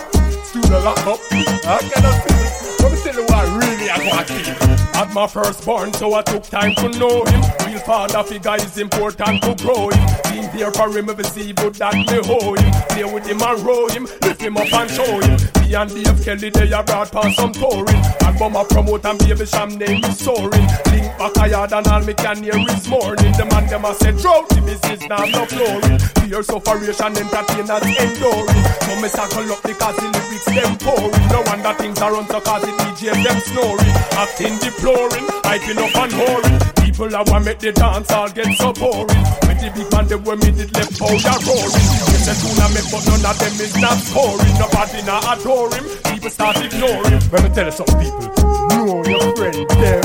Studio lock up. I cannot see me tell you what really I want to keep. My firstborn, so I took time to know him. Real father figure is important to grow him. Being there for him, if see good that me hold him. Play with him and roll him, lift him up and show him. Me and Dave Kelly, they are brought past some touring. Album a promote and Baby Cham name is soaring. Link back yard and all me can hear is morning. The man them a say drought, the business now no flooring. Fear sufferation, entertainers enduring. So me circle up the because in the lyrics them pouring. No wonder things are run so cause the DJs them snoring. Acting deploring, hyping up and whoring. People are want make the dance all get so boring. When the big man them when me did left powder roaring. Yes, the tune I make but none of them is not scoring. Nobody not adore him. People start ignoring. Let me tell you some people, know your friend them.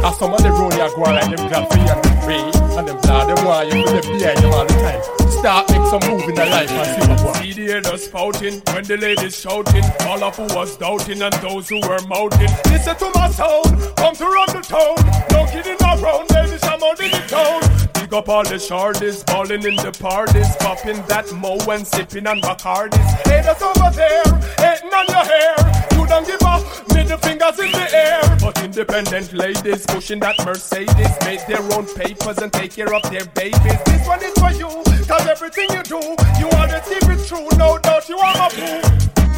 Cause some of them roll ya go like them glad for you and pray. And them glad them want you them behind them all the time. Start make some move in the life and see what. See the haters spouting when the ladies shouting. All of who was doubting and those who were mouthing. Listen to my sound, come to run the town. No kidding around, baby, I'm out in the town. Big up all the shardis, balling in the parties, popping that mo and sipping on Bacardis. Haters over there, hating on your hair. You don't give up, middle fingers in the air. But independent ladies pushing that Mercedes, make their own papers and take care of their babies. This one is for you, cause everything you do, you want to keep it true. No doubt you are my boo.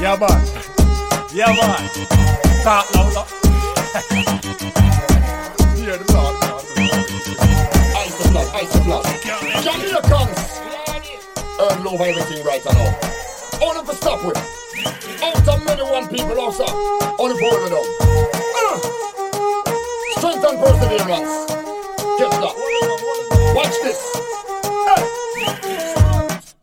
Yeah, man. Yeah, man. Talk louder. Hear The the blood. Jamaicans. Earn over everything right now. Only for stop with. Out of many one people also. Only for one of them. Uh. Strength and perseverance. Get that. Watch this.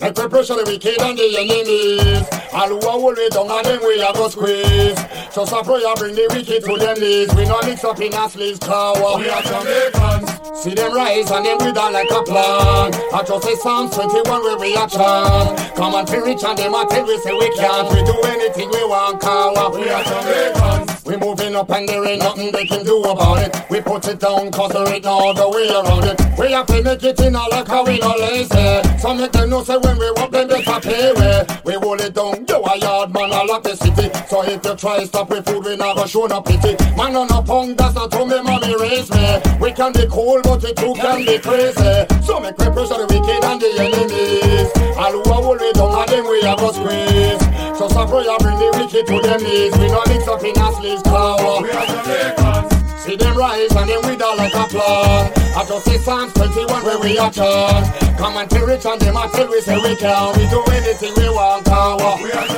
We pressure the wicked and the enemies. All who are hold it down and them we are go squeeze. Just a prayer bring the wicked to them knees. We not mix up in a sleeves cower. We are Jamaicans. See them rise and them wither like a plan. I just say Psalms 21 where we are chant. Come on, feel rich and them a tell we say we can't. We do anything we want, cower. We are Jamaicans. We moving up and there ain't nothing they can do about it. We put it down cause there ain't no other way around it. We have to make it in like how we no lazy. So make them know say when we up them better pay we. We hold it down, you a yard man all of the city. So if you try stop with food, we never show no pity. Man on a punk, that's not how me mommy raised me. We can be cool, but we too can be crazy. So make we pressure the wicked and the enemies. All who are hold it down, and then we have a squeeze. So some prayer bring the wicked to them knees. We not mix up in a sleeves cower. We are Jamaicans. See them rise and them wither like a plan. I just say Psalms 21 where we are chant. Come and tell rich and them a tell we say we can. We do anything we want, cower.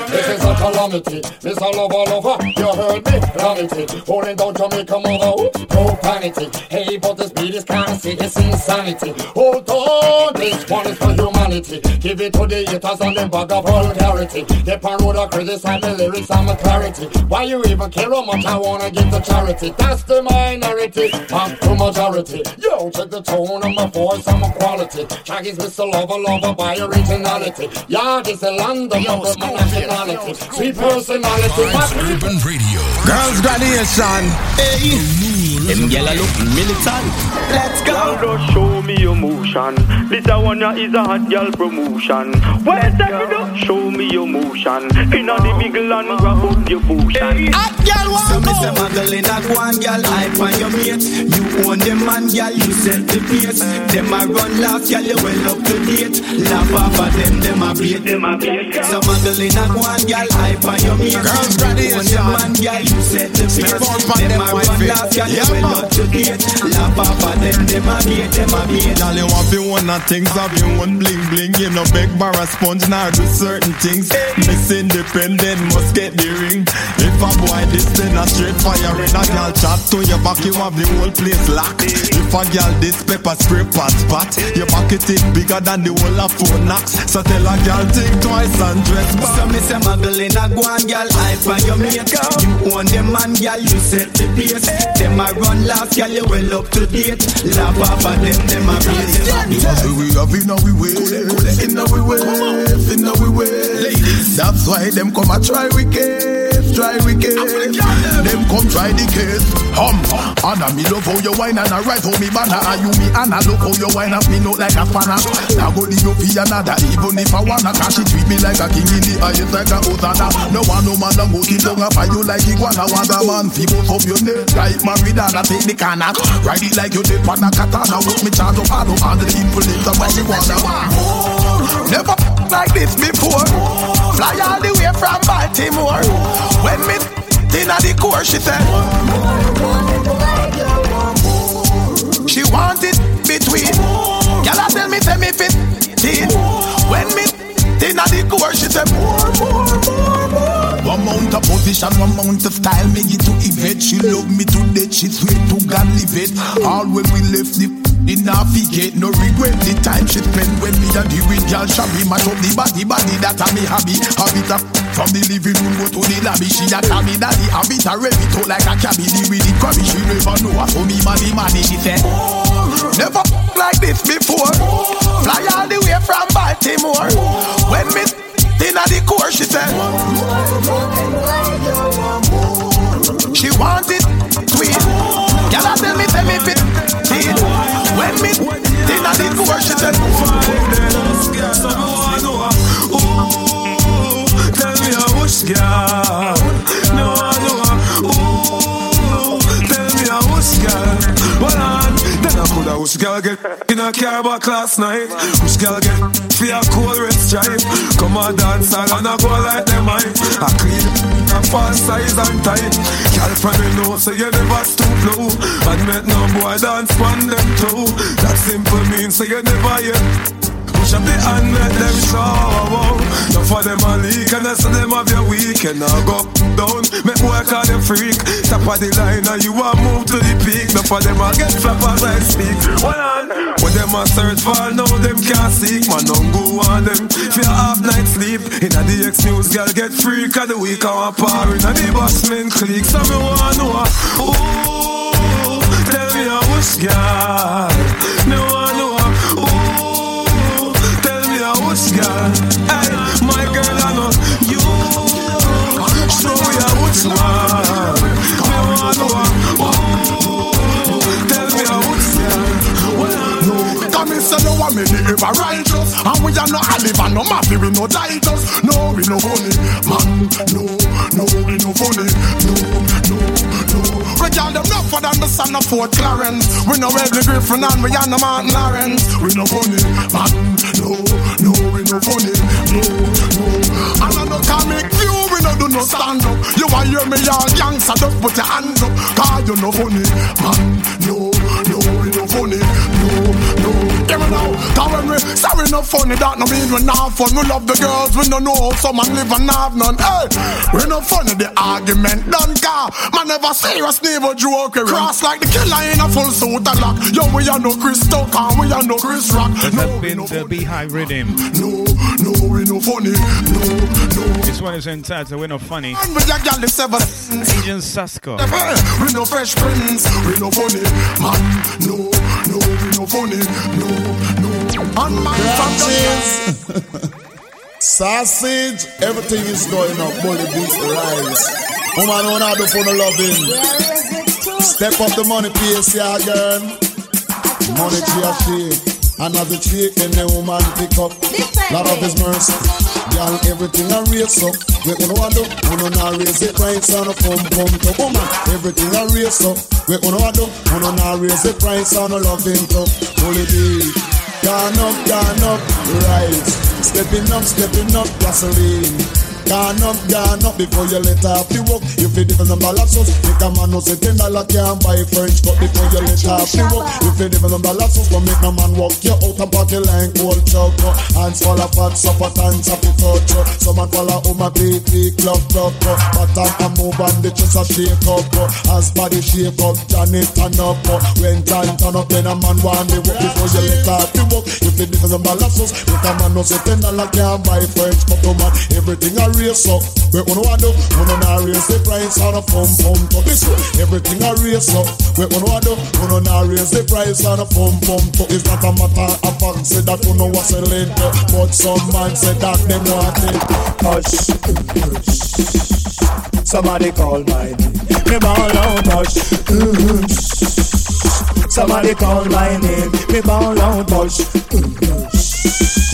This is a calamity. This all a lover lover. You heard me? Calamity. Holding down Jamaica mother. Oops, no vanity. Hey, but the speed is kinda sick. It's insanity. Hold on. This one is for humanity. Give it to the haters and them bag of vulgarity. They pan road a criticize the lyrics and my clarity. Why you even care how much I wanna give to charity? That's the minority. I'm the majority. Yo, check the tone of my voice and my quality. Shaggy's Mr. Lover, lover by originality. Yard this is land of my my nationality. Sweet personality. Vibes Urban Radio. Girls graduation. Hey. Them gyal a look militant. Let's go. Just show me your motion. This a one is a hot girl promotion. Where's that you do? Show me your motion. Inna the middle and grab up your bushon. Hot girl, want So me say Magdalena go on, girl, hype on your mate. You own them man, girl, you set the pace. Them a run last, girl, you well up to date. Laugh off of them, them a bait. Them a bait. So Magdalena go on, girl, hype on your mate. Girls You own them man, girl, you set the pace. Keep on pan Them them a run face. last, girl, you Yeah, well up to date. Laugh off of them, them a beat, them a beat. Girl, you want to one of things of your own bling bling. You know, beg bar a sponge, now do certain things. Miss independent, must get the ring. If a boy this, then a straight fire in a girl chat to your back, you have the whole place locked. If a girl this pepper spray pot spot, your pocket is bigger than the whole of phone knocks. So tell a girl think twice and dress back. So me say muggle in a go on, girl, hype on your mate. You own them man, girl, you set the pace. Them a run last, girl, you well up to date. Laugh off of them, them a a beat. We have in our way, in our way, in our way. Ladies, that's why them come a try we case, try we case. Them come try the case. Hum, Anna me love how you wine and I right how me banner. And you me Anna look how you wine up me note like a spanner. Now go the up another, even if I wanna. Cause she treat me like a king in the highest like a Hosanna. No one no man don't go till down for you like iguana. Want a man both up your neck like Maridana. Take the canna, ride it like you did on a katana. With me charge up all on the influence of marijuana. Never like this before. Fly all the way from Baltimore. When me inna the core, she said. She want it between. Gyal a tell me tell me fit in. When me inna the core, she said more, more, more, One of position, one mount of style, me get to Yvette. She love me to death, she swear to God live it. All when we left the in navigate, no regret the time she spend when me and the with girl shabby mash up the body, body that a me hobby. Habit a from the living room go to the lobby. She a call me daddy, habit a rev it out like a cabby. The with the crabby, she never know how me money money. She said, never like this before. Fly all the way from Baltimore. When me inna the core, she said. She want it sweet. Girl, I tell me, tell me fit it. When me inna the core, she said. Tell me how much girl No, no Ooh Tell me how much girl Well I coulda wish girl get In a car back last night? Wish girl get For a cold red stripe? Come on dance and I go like them I I clean A fast size and tight. Girl from me know So you never stoop low make no boy dance on them too. That simple means So you never hear Push up the hand, let them show. No for them a leak, and that's them have your weekend. Now go down, make work call them freak. Top of the line, and you want move to the peak. No for them a get flap as I speak. One on, when them a search for, now them can't seek. Man, don't go on them. Your half night sleep, in a the X news, girl get freak. Of the week, I'm a par in a the bossman clique. So me want know, ooh, tell me how much girl. Me many ever righteous And we are no olive and no mafia, we no titles No, we no funny, man No, no, we no funny no, no We got them rougher than the son of Fort Clarence. We no Wesley Griffin and we are no Martin Lawrence. We no funny, man. No, no, we no funny. No, no. And I no comic view, we no do no stand up. You want hear me all gangsta, just put your hands up. Cause you no funny, man. No, no, we no funny. No, no. Give me now, sorry no funny That no mean we not fun. We love the girls, we no know how some man live and have none. Hey, we no funny, the argument done car Man never serious, never joke Cross like the killer in a full suit and lock. Yo, we are no Chris Tuck and we are no Chris Rock. This has been the Beehive Rhythm. No, no, we no funny. No, no. This one is entitled We're Not Funny. And we a gal the seven Agent Sasco. We no fresh prince, we no funny. Man, no, no, we no funny. No, no On my Branches. Sausage, everything is going up. Bully beats the rise. Woman, oh, wanna do for no loving. Step up the money, PSR again. Money to your shake. Another cheek, and the woman pick up. Lot of his mercy. Girl, everything I raise up. We gonna want do, we gonna raise it price on a pum pum to woman. Everything I raise up. We gonna want do, we gonna raise the price on a loving to. Bully beat. Gone up, gone up, right. Stepping up, stepping up, gasoline. Gone up, gone up before you let off the work. You feel different than balances. Make a man no say ten dollar can't buy French cut before you let off the work. You feel different than balances. Don't make no man walk you out and party like old chuck. Hands full of fat, supper, dance up the touch. Some man follow home a baby club, club. But I'm a move and the chest a shake up. As body shake up, Johnny turn up. When John turn up, then a man want the work before you let off the work. You feel different than balances. Make a man no say ten dollar can't buy French cut. Man, everything a race up. We wanna do? Wanna not raise the price on a phone phone to this Everything a race up. We wanna do? Wanna not raise the price on a phone phone to It's not a matter of fact. Say that you know what's a late. But some man say that them want it. Hush, hush. Somebody call my name. Me ball out, hush. hush. Somebody call my name. Me ball out, hush. hush.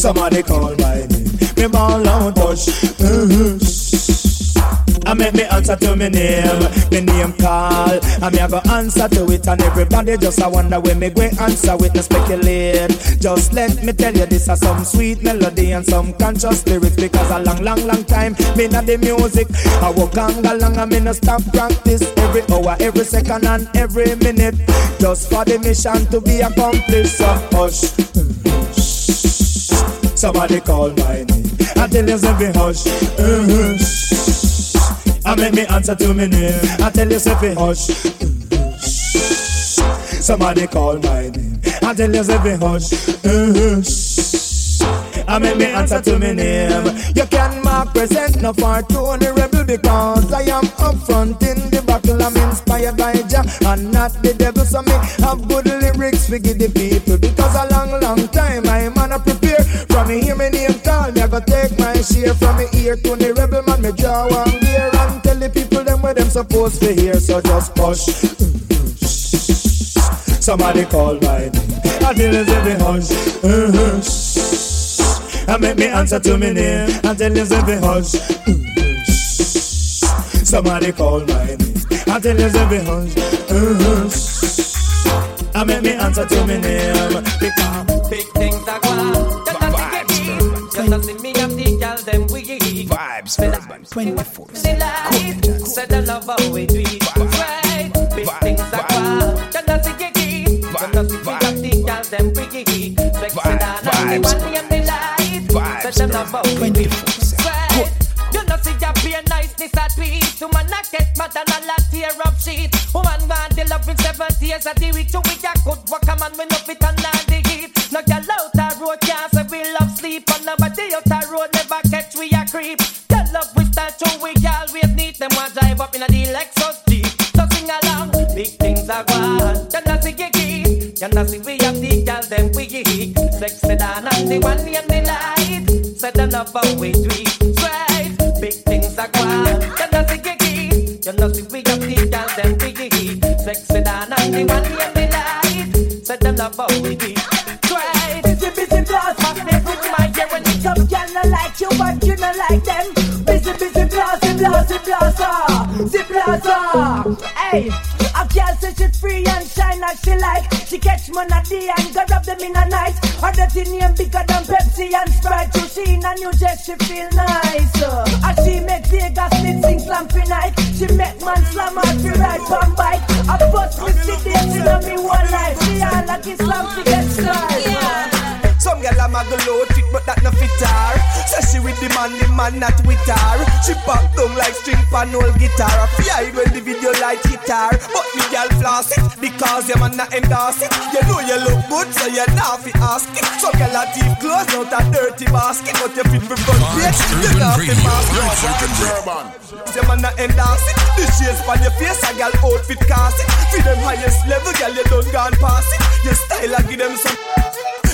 Somebody call my name. Me ball out, hush. Mm-hmm. hush. I make me answer to me name, me name call. I me I go answer to it, and everybody just I wonder when me go answer with no speculate. Just let me tell you this is some sweet melody and some conscious lyrics because a long, long, long time me not the music. I walk on along and me no stop practice every hour, every second, and every minute, just for the mission to be accomplished. So hush, hush. Somebody call my name. I tell you something, hush, hush. I make me answer to me name. I tell you something, hush. Uh-huh. Somebody call my name. I tell you something, hush. hush. I make me answer to me name. You can mark present no for Tony Rebel because I am up front in the battle. I'm inspired by Jah and not the devil. So me have good lyrics for give the people because a long, long time I'm on a prepare. From me hear me name call, me I go take my share from me ear to the rebel man. Me draw one gear and tell the people them where them supposed to hear. So just hush. Somebody call my name. I tell you every hush, hush. I make me answer to me name. I tell you every hush, hush. Somebody call my name. I tell you every hush, hush. I make me answer to me name. Because big things are. Just see me and the girl them we vibes. Vibes 24. Said the love how we do it. Right. Big things are going. Just see you just see me and the girl them we Sexy down and the one and the light. Said the love how we do it. Right. You know see ya be a niceness at peace. Woman a get mad and a lot tear up sheet. Woman want the love in seven years of the week. To we a good work a man we no fit and not the Lexus Jeep. So sing along, big things are gone. You know see you keep. You see we have the girl them we geek. Sexy down and the one and the light. We do it. Big things are gone. You see you keep. You see we have the girl them we geek. Sexy down and the one and the light. Love how we do it. Busy, busy, blast. Magnet with my hair and Some girl like you, but you no like them. Busy, busy, blast, blast, blast, zip blast. Hey, a girl say she free and shine as she like. She catch money day and go rub them in a night. Her dirty name bigger than Pepsi and Sprite. So she in a new dress, she feel nice. As she make Vegas need sing slam for night. She make man slam out to ride one bike. A bus with the days in me one life. She all like Islam to get style. Girl a muggle out fit, but that no fit her. Say she with the man, the man not with her. She pop down like string pan old guitar. A fear when the video like guitar. But me girl floss it because your man not endorse it. You know you look good, so you not fi ask it. Some girl a deep clothes out a dirty basket, but you fit for front page. You not fi mask it. Your man not endorse it. The shades on your face, a girl outfit cast it. For them highest level, girl you done gone past it. Your style a give them some.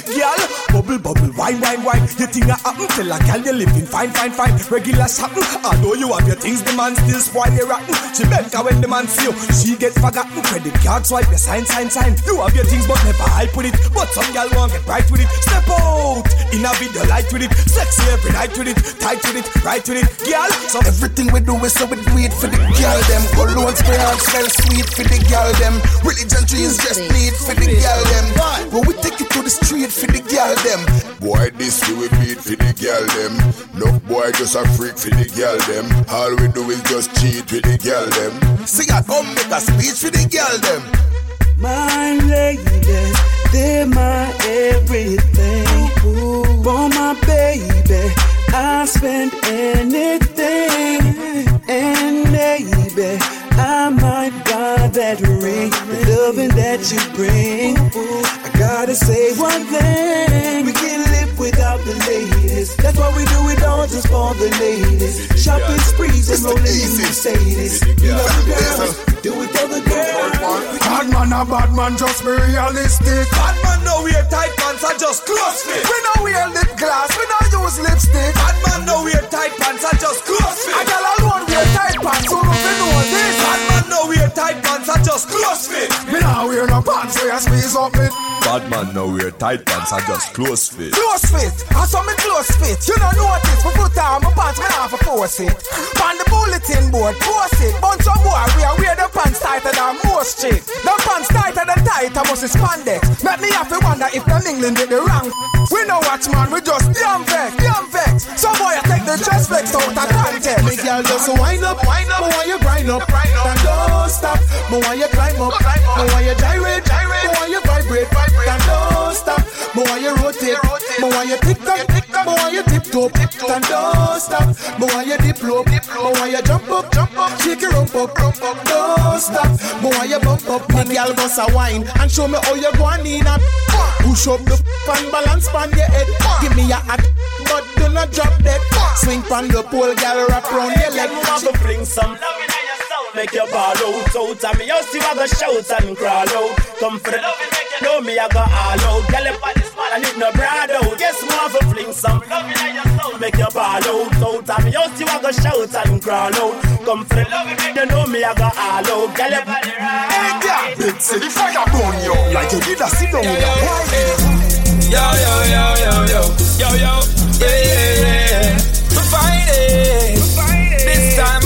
Girl, bubble bubble, wine wine wine. You think I happen? Tell a girl you living fine fine fine. Regular shopping. Although you have your things, the man still spoil your rotten. She bent when the man see you, she get forgotten. Credit card swipe, your sign sign sign. You have your things but never hype with it. But some girl want get bright with it. Step out in a video light with it. Sexy every night with it, tight with it, right with it. Girl, so Everything we do is so we do it for the girl them. Cologne spray and smell sweet for the girl them. Religion trees just need for the girl them. When we take it to the street for the girl them. Boy, this we will beat for the girl them. No boy just a freak for the girl them. All we do is just cheat with the girl them. Sing a come make a speech for the girl them. My lady, they're my everything. For my baby, I spend anything. And baby, I might buy that ring. The loving that you bring. I gotta say one thing. We can't live without the ladies. That's why we do it all just for the ladies. Shopping sprees and rolling in Mercedes. We love the girls, do it for the girls. Bad man a bad man, just be realistic. Bad man no wear tight pants, I just close fit. We no wear lip gloss, we no use lipstick. Bad man no wear tight pants, I just close fit. A girl alone wear tight pants, so don't know this. Bad man no wear tight pants, I just close fit. Me nah wear no pants, where I squeeze up it. Bad man now wear tight pants I just close fit. Close fit, I saw me close fit. You don't notice, me put on my pants, me nah for force it. On the bulletin board, post it. Bunch of boy, we are wear the pants tighter than most chick. The pants tighter than tight, I must spandex. Make me have to wonder if them England did the wrong. We no watch man, we just damn vex, damn vex. Some boy I take the dress flex out of context. Me girl just wind up, wind up, me want you grind up, and don't stop. Me want you climb up, me want you gyrate, me want you vibrate, and don't stop. Me want you rotate, me want you tick tock, me want you tip top, and don't stop. Me want you dip low, me want you jump up, jump up, shake your rump up, rump up, don't stop. Me want you bump up, me girl bust a wine and show me how you go in a. Push up the and balance pan your head. Give me a hot, but do not drop dead. Swing pan the pole, girl, wrap round your leg. You fling some Make your ball out, out And me house you a go shout and crawl out. Come for the love it, make you know me I go all out. Girl, if I this man, I need no broad out. Yes, me want to fling some. Love it in your soul Make your ball out, out And me house you a go shout and crawl out. Come for the love it, make you know me I go all out. Girl, if I Hey, girl, big say the fire burn you Like you did a sit down with a Yo, yo, yo, yo, yo. Yo, yo, yeah, yeah, yeah. We find it This time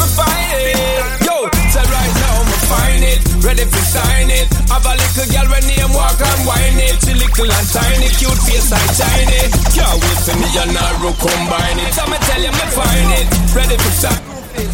find it. Ready for sign it. Have a little girl when name walk and whine it. She little and tiny, cute face like tiny Can't wait for me and Naru combine it. So me tell you me find it. Ready for sign.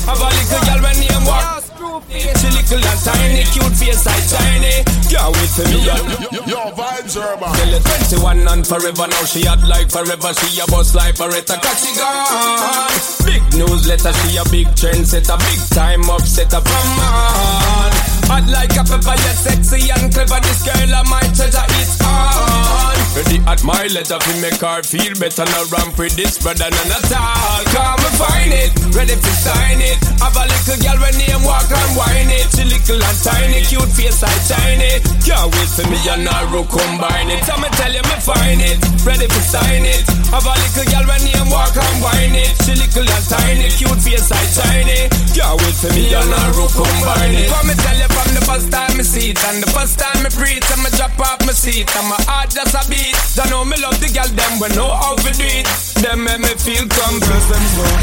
Have a little girl when name walk she little and tiny, cute face like tiny. Can't wait for me and Yo, vibes urban. Tell you 21 and forever now she had like forever. She a boss like forever. Cause she gone. Big newsletter, she a big trendsetter. Big time upsetter from man. Hot like a pepper, yet sexy and clever. This girl of my treasure is on. Ready at my letter fi make her feel better. No ramp with this brother none at all. Come and find it, ready to sign it. Have a little girl when name walk and whine it. She little and tiny, cute face like tiny. Can't wait for me and Naru combine it. I'ma tell you me find it, ready to sign it. Have a little girl when name walk and whine it. She little and tiny, cute face like tiny. Can't wait for me and Naru combine it. Come me tell you from the first time me see it and the first time me breathe, I'ma drop off my seat and my heart just a beat. Don't know me love the girl them when know how to do it. Them make me feel complete.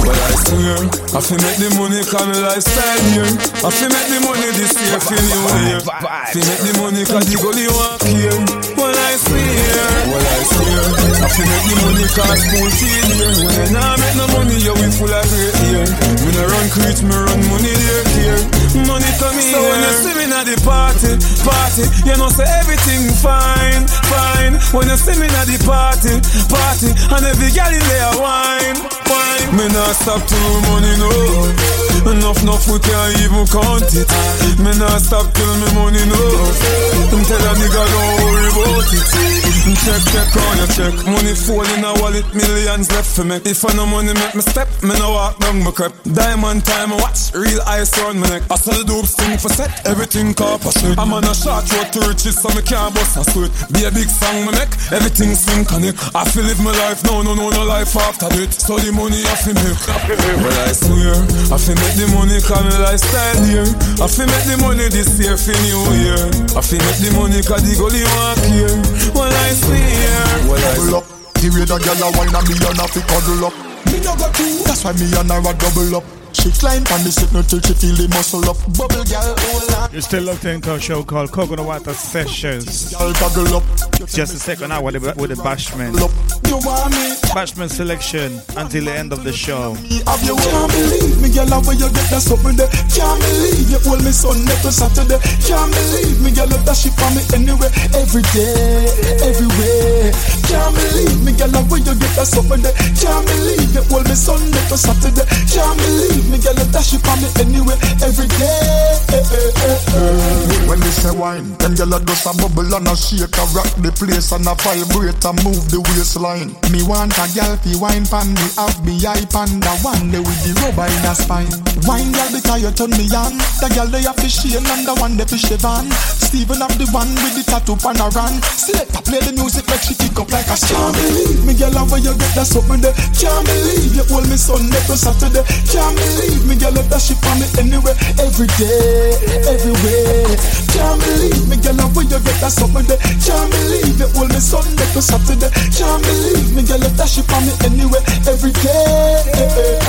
Well, I swear, I feel make the money come my lifestyle here. I feel make the money this year, feel new year. Feel make the money cause the gully walk here. Well, I swear, well, I swear, I feel make the money cause school feel here. When I make no money, yeah, we full of great here. Me no run creech, me run money there, here. Money come here. So when you see me at the party, party, you know say everything fine, fine. When you see me at the party, party, and every girl in there wine, wine. Me not stop till money no. Enough, enough, we can't even count it. Me not stop till me money no. Tell a nigga don't worry about it. Check, check on your check. Money fall in a wallet, millions left for me. If I no money make me step, me no walk down my crep. Diamond time, I watch real ice round my neck. I sell the dope sting for set, everything copper. I'm on a short road to riches, so me can't bust a sweat. Be a big song, me make everything sing connect. I feel live my life, no, no, no, no life after it. So the money I feel make. Well, I swear, I feel make the money come my lifestyle here. I feel make the money this year for new year. I feel make the money cause the gully walk here. Well, I swear. Well, I swear. The way the girl a wine and me and a fi cuddle up. No go too. That's why me and her a double up. She climb on the signal till she feel the muscle up. Bubble girl, hold on. You're still locked into a show called Coconut Water Sessions. up. Just a second now with the, with the Bashman. You want me? Bashman selection until the end of the show. Have you can't believe me, girl, how you get that something there? Can't believe you hold me so Sunday to Saturday. Can't believe me, girl, that she for me anywhere, every day, everywhere. Can't believe me, girl, you get that something there? Can't believe you hold me Sunday to Saturday. Can't believe me, girl, that she for me anyway, every day. When they say wine, them gyal just a bubble and a shake, a rock the place and a vibrate and move the waistline. Me want a gyal fi wine pan me have me eye pan the one day with the rubber in a spine. Wine gyal because you turn me on. The gyal they have fish and the one they fish the van. Steven have the one with the tattoo pan a run. Select play the music make she kick up like a can't believe me gyal how you get that something there. Can't believe you hold me Sunday to Saturday. Can't believe me gyal that she for me anyway, every day, everywhere. Can't believe me, girl, when you get that something there. Can't believe it, hold me Sunday to Saturday. Can't believe me, girl, that she for me anyway, every day.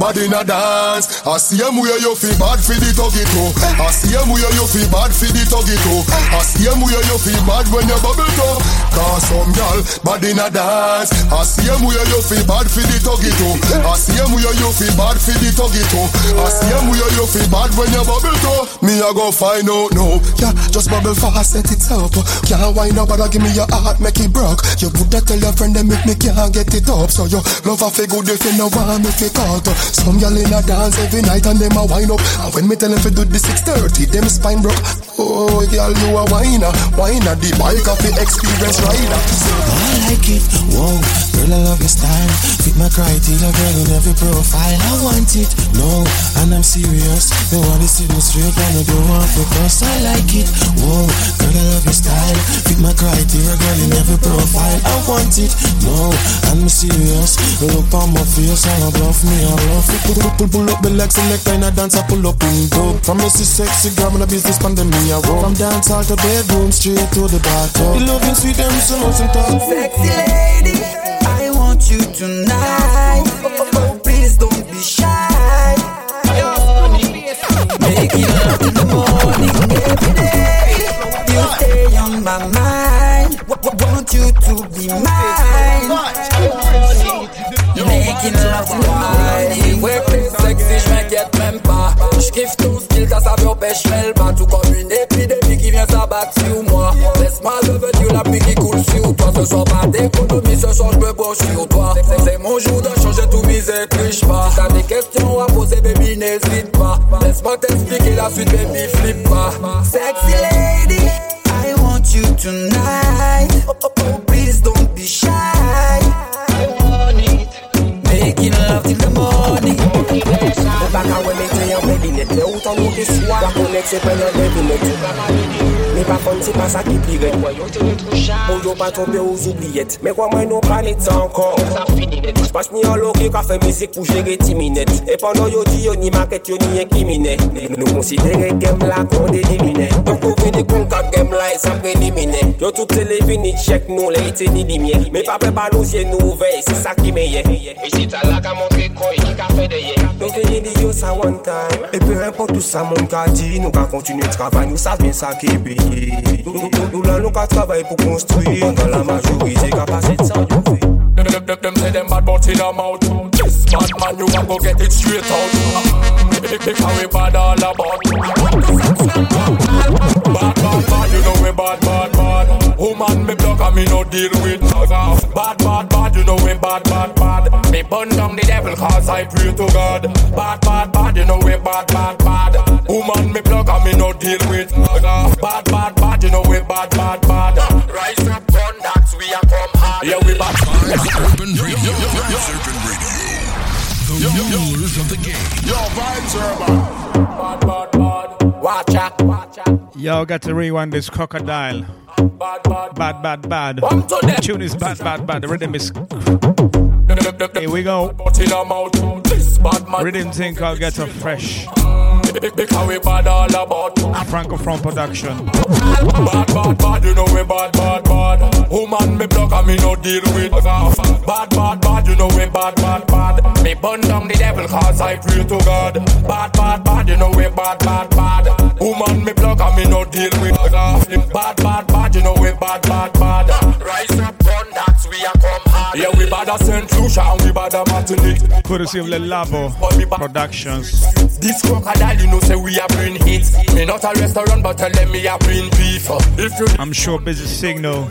Bad in a dance. I see him where you feel bad for the tuggy too. I see him where you feel bad for the tuggy too. I see him where you feel bad when you bubble too. Cause some girl bad in a dance. I see him where you feel bad for the tuggy too. I see him where you feel bad for the tuggy too. I see him where you feel bad when you bubble too. Me I go find out no. Yeah, just bubble fast, set it up. Can't wind up, but give me your heart, make it broke. You woulda tell your friend them make me can't get it up. So you love a feel good if you know want me to cut. Some gyal in a dance every night and them a wind up. And when me tell them to do the 630, them spine broke. Oh, gyal, you a whiner, whiner. The bike of the experience rider. I like it, whoa, girl, I love your style. Fit my criteria, girl, in every profile. I want it, no, and I'm serious. Want to see me straight and they don't want to cross. I like it, whoa, girl, I love your style. Fit my criteria, girl, in every profile. I want it, no, and I'm serious. Look on my face and I bluff me, I love it. Pull, pull, pull, pull up the legs, select kind of dance, I pull up and go. From Missy sexy girl, in a business pandemic, I roll. From dance hall to bedroom, straight to the bathtub. The loving sweet, them so much and talk. Sexy lady, I want you tonight. Oh, oh, please don't be shy. Making love in the morning every day. You stay on my mind. Want you to be mine. Making love morning. Ouais, plus sexy, je m'inquiète même pas. Je kiffe ton style, ta saveur pêche mêle pas. Tout comme une épidémie qui vient s'abattre sur moi. Laisse-moi devenir la pluie qui coule sur toi. Ce soir, pas d'économie, ce soir, je me branche sur toi. C'est- mon jour de changer tout, misère, triche pas? Si t'as des questions à poser, baby, n'hésite pas. Laisse-moi t'expliquer la suite, baby, flip pas. Sexy lady, want you tonight. Oh, oh, oh, please don't be shy. I want it. Making love till the morning. body Go back and when me tell you baby, Net me out and out the swag Wap on next when you ready Net you pa ma ready Me pa kon se pa sa ki piret Ou yo pa tombe ou zoubliet Me kwa mwen nou pa net ankon Pache mi an loke ka fe mizik pou jere ti minet E pandan yo di yo ni maket yo ni enkimine Nou konsidere gem la kon delimine Don kou vini kon kap gem la e sa predimine Yo tout televini chek nou le ite ni dimye Me pa pe ba nou zye nou vey se sa ki meye E si ta la ka montre koy deye Donc te di yo sa one time. E peu importe tout sa moun ka di Nou ka kontinu travay, nou sa bien sa ki peye Nou, nou, nou, nou nou ka travay pou konstruy Pendant la majorite ka pase de sa yo. Fe them say them bad but in a mouth. This bad man you a go get it straight out. Because we bad all about. Bad, bad, bad, you know we bad, bad, bad. Woman me block and me no deal with Bad, bad, bad, you know we bad, bad Me burn down the devil cause I pray to God Bad, bad, bad, you know we bad, bad, bad Woman me block and me no deal with nigga Bad, bad, bad, you know we bad, bad, bad Rise up, run, that's we are come hard Yeah, we bad Urban Radio. Vibes Urban Radio. The rulers of the game. Yo, vibes urban. Bad, bad, bad Watch out, watch out Yo, got to rewind this crocodile. Bad, bad, Bad, bad, bad. One to them. Tune is bad, bad, bad. The rhythm is. Here we go. Rhythm think I'll get a fresh. Because we bad all about Franco from production. Bad, bad, bad, you know we bad, bad, bad. Woman me block and me no deal with Bad, bad, bad, you know we bad, bad, bad. Me burn down the devil cause I pray to God. Bad, bad, bad, you know we bad, bad, bad. Woman me block and me no deal with Bad, bad, bad, you know we bad, bad, bad. Rise Yeah, we bad a St. Lucia and we bad a Martinique. Courtesy of Le Labo Productions. This crocodile, you know, say we are bring hits. Me not a restaurant, but tell them me a bring beef. If you I'm sure Busy Signal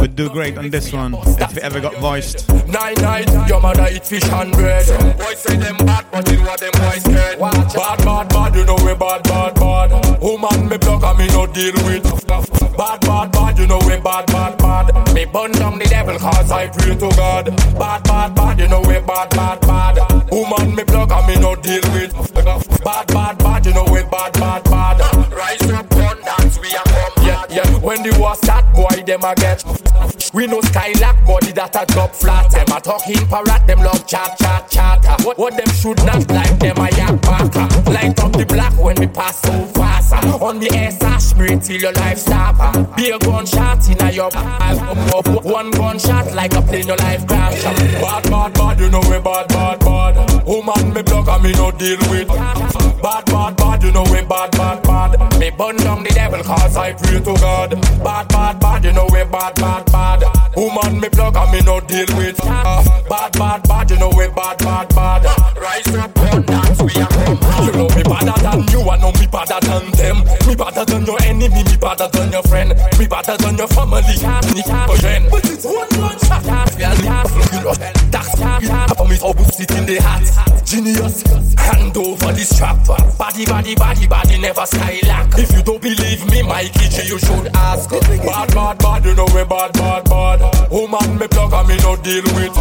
would do great on this one if it ever got voiced. nine nine, your mother eat fish and bread. Boys say them bad, but it what them boys scared. Bad, bad, bad, you know we bad, bad, bad. Woman me block and me no deal with. Bad, bad, bad, you know we bad, bad, bad. Me burn down the devil cause I pray to God. Bad, bad, bad, you know we bad, bad, bad. Woman me block and me no deal with. Bad, bad, bad, you know we bad, bad, bad. Rise Yeah. When the war start, boy, them a get. We know skylark body that a drop flat. Them a talking parrot, them love chat, chat, chat. What, what them should not like, them a yak back. Light up the black when we pass so fast. On the air sash, me till your life stop. Be a gunshot in a your One gunshot like a plane your life crash. Bad, bad, bad, you know we bad, bad, bad. Woman me block and me no deal with. Bad, bad, bad, you know we bad, bad, bad. Me burn down the devil cause I pray to God. Bad, bad, bad, you know we bad, bad, bad. Woman me block and me no deal with. Bad, bad, bad, you know we bad, bad, bad. Rise up, dance, we are come. You know me better than you, I know me better than them. Me better than your enemy, me better than your friend. Me better than your family, me friend. But it's one gunshot, we are the That's for me, always sit in the hat. Genius, hand over the strap. Body, body, body, body, never skylark. If you don't believe me, Mikey G, you should ask. Bad, bad, bad, you know we bad, bad, bad. Woman, me plug and me no deal with.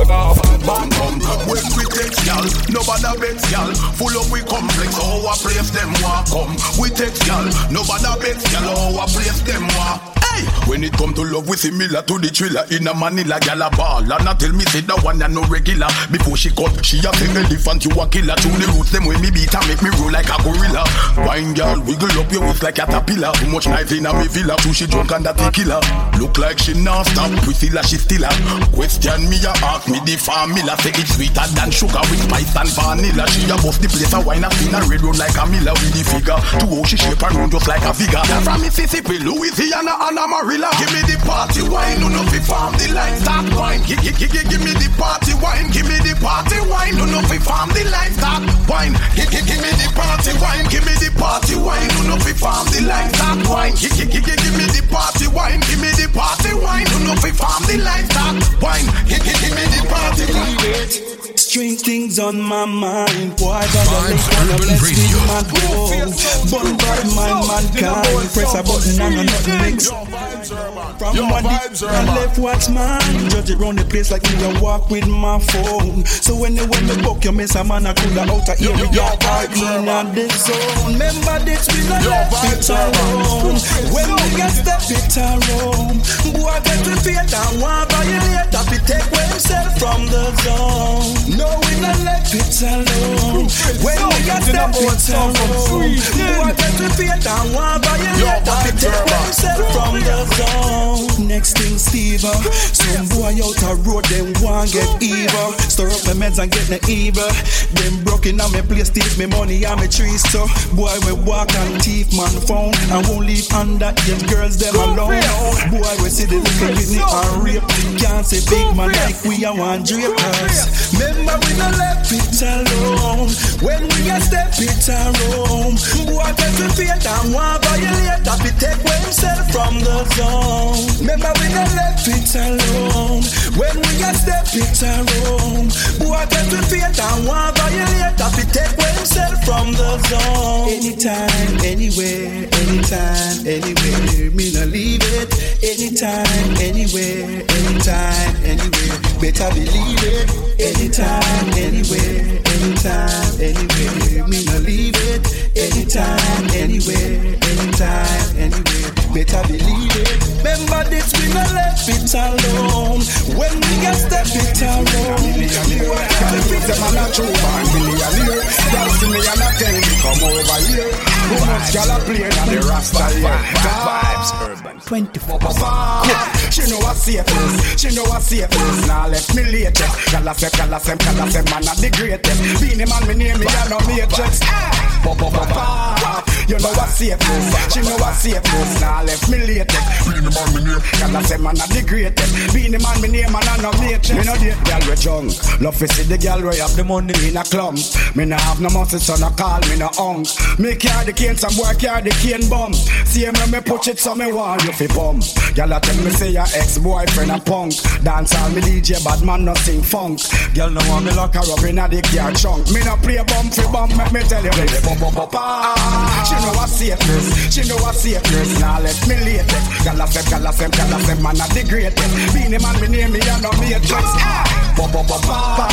Man come when we take y'all, nobody bet y'all. Full of we complex, oh I place them walk come. We take y'all, nobody bet y'all, oh I place them walk. Hey, when it come to love, we similar to the thriller in a Manila gal a ball. And I tell me say that one ya no regular. Before she cut, she a say elephant, you a killer. To the roots, them when me beat her, make me roll like a gorilla. Wine girl, wiggle up your waist like a caterpillar. Too much knife in a me villa, too she drunk and that killer. Look like she not stop, Priscilla she still a. Question me a ask me the formula, say it's sweeter than sugar with spice and vanilla. She a bust the place a wine a spin a red road like a miller with the figure. To how she shape and round just like a figure. From Mississippi, Louisiana and Amarillo. Give me the party wine, no no fi farm the line start wine. Give, give, give, give me the party wine, give me the party wine, no no fi farm the line start wine. Give, give, give me the party wine, give me the party wine, no no fi farm the line start wine. Give, give, give, give me the party wine, give me the party wine, no no fi farm the line start wine. Give, give, give me the party wine. Strange things on my mind. Why does I make one of let's be my goal? Bun by my mankind. Press a button and I'm not next. From one day I left what's mine. Judge it round the place like me a walk with my phone. So when you when me book you miss a man I could have out of here with your vibe in on the zone. Remember this we not left it alone. When we get step it alone. Boy get to feel and want violate. Have to take away himself from the zone. No, we not let it alone. When we got step it alone. Boy get to feel and want violate. Have to take away himself from the zone. Next thing, Steve. Uh, some boy out a road, them want get evil. Stir up my meds and get the evil. Them broken on me place, steal me money and me trees. So boy, we walk and thief man phone. And won't leave under eight girls, them alone. Boy, we see the little Whitney and rape. Can't say big man like we are one drapers. Remember, we not left it alone. When we a step it around. Boy, get to feel and want violate. That we take himself from the zone. Remember, we not left it alone. When we a step it around. Boy, get to feel and want violate. That we take himself from the zone. Anytime, anywhere, anytime, anywhere. Me not leave it. Anytime, anywhere, anytime, anywhere. Better believe it. Anytime, anywhere, anytime, anywhere. Me not leave it. Anytime, anywhere, anytime, anywhere. Better believe it. Remember this, we not left it alone. When we get step it around. Them a not true man. multi-millionaire. Y'all see me and I tell me come over here. Who much y'all a play on the Rasta here? Vibes, urban. 24 She know what safest, she know what safest. Now let me late it. Gyal a say, gyal a say, gyal a say, man a the greatest. Beenie man, me name me, I know matrix. You know what safest, she know what safest. Now left me late it. Beenie man, me name, gyal a say, man a the greatest. Beenie man, me name, man I know matrix. Me know date gyal we drunk. Love to see the gyal we have the money in a clump. Me no have no muscle, so no call me no hunk. Me carry the cane, some boy carry the cane bum. See me, me push it, so me want you fi bum. Gyal a tell me say your ex-boyfriend a punk. Dance all me DJ, bad man no sing funk. Girl no want me lock her up inna the car trunk. Me no play bum fi bum, make me tell you. Bum bum bum. She know what safeness, she know what safeness. Now let me late it. Gyal a say, gyal a say, gyal a say, man a the greatest. Beenie man, me name me a no matrix. Bum bum bum bum.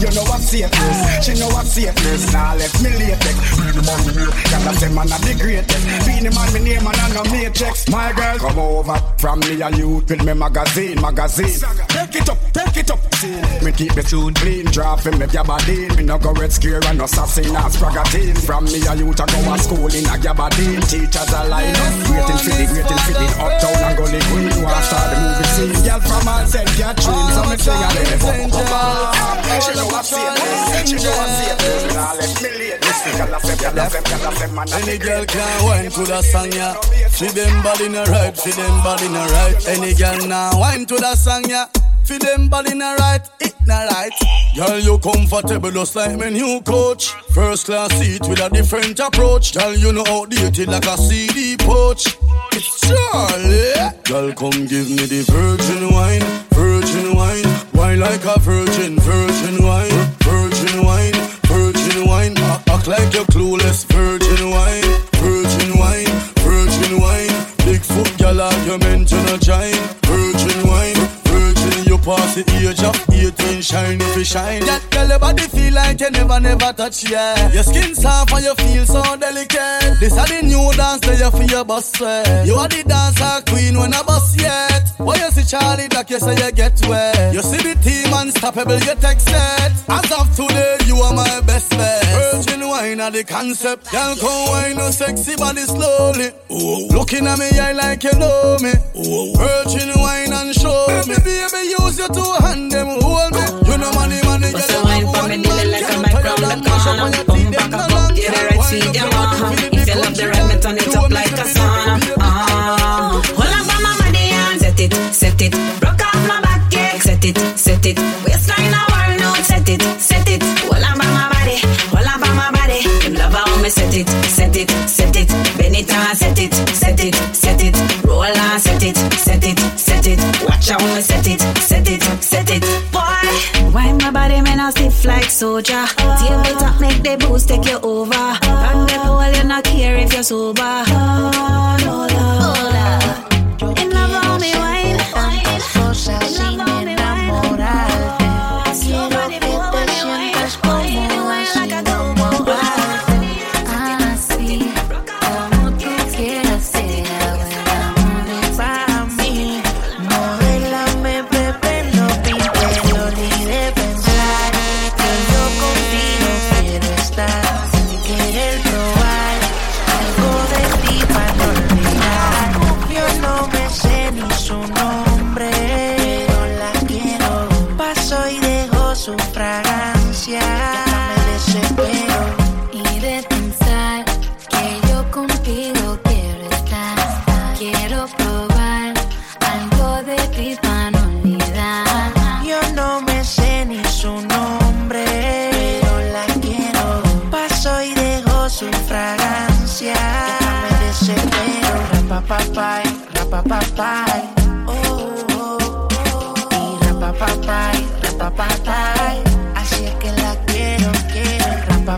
You know what safeness, she know what safeness. Now let me late it. Beenie man, me name, gyal a say, man a the greatest. Beenie man, me name man a no matrix. My girl, come over from me a youth with me magazine, magazine. Take it up, take it up. Me keep the tune clean, drop him make your body. Me no go red scare and no assassin or spragatine. From me a youth I go a school in a Gabardine. Teachers a line up, waiting for the, for the uptown and gully green. Want start the movie scene. Girl from all St. Catherine, so me sing a little She know what safe, she know what safe. Now let me lay this. Gyal a say, gyal a say, gyal a say, man Any girl can wine to the song, yeah. See them body in a right, see them body in a right. Any girl now wine to the song, yeah. Feel them body in a right, it na right. Girl, you comfortable just like my new coach. First class seat with a different approach. Girl, you know outdated like a CD pouch. Charlie. Girl, come give me the virgin wine, virgin wine. Wine like a virgin, virgin wine, virgin wine, virgin wine. Act, like you're clueless, virgin wine, virgin wine, virgin wine. Bigfoot girl, are you meant to not giant? Virgin wine, virgin. You pass the age of 18, shine if you shine. That girl, your body feel like you never, never touch, yeah. Your skin soft and you feel so delicate. This are the new dance that you feel your bust sweat. You are the dancer queen when I bust yet. Why you see Charlie that you say you get wet? You see the team unstoppable, you text set. As of today, you are my best bet. Virgin wine are the concept. Girl, come wine no sexy body slowly. Looking at me, I like you know me. Virgin wine and show me. Baby, use your two hand them hold me. You know money, money, get So wine for me, dilly like a bike round the corner. Boom, back up, up, get it right, feed them up. If you love the rhythm, me turn it up like a sauna. Ah, hold on for my body and set it, set it. Broke off my back, yeah, set it, set it. Waistline a worn out, set it, set it. Hold on for my body, hold on for my body. Them love how me set it, set it, set it. Bend it and set it, set it, set it. Roll and set it, set it, set it. Watch how me set it, set it, it. Boy, wine my body, man, I stiff like soldier. Table top, make the boost take you over. And the hole, you not care if you're sober. Oh, no love.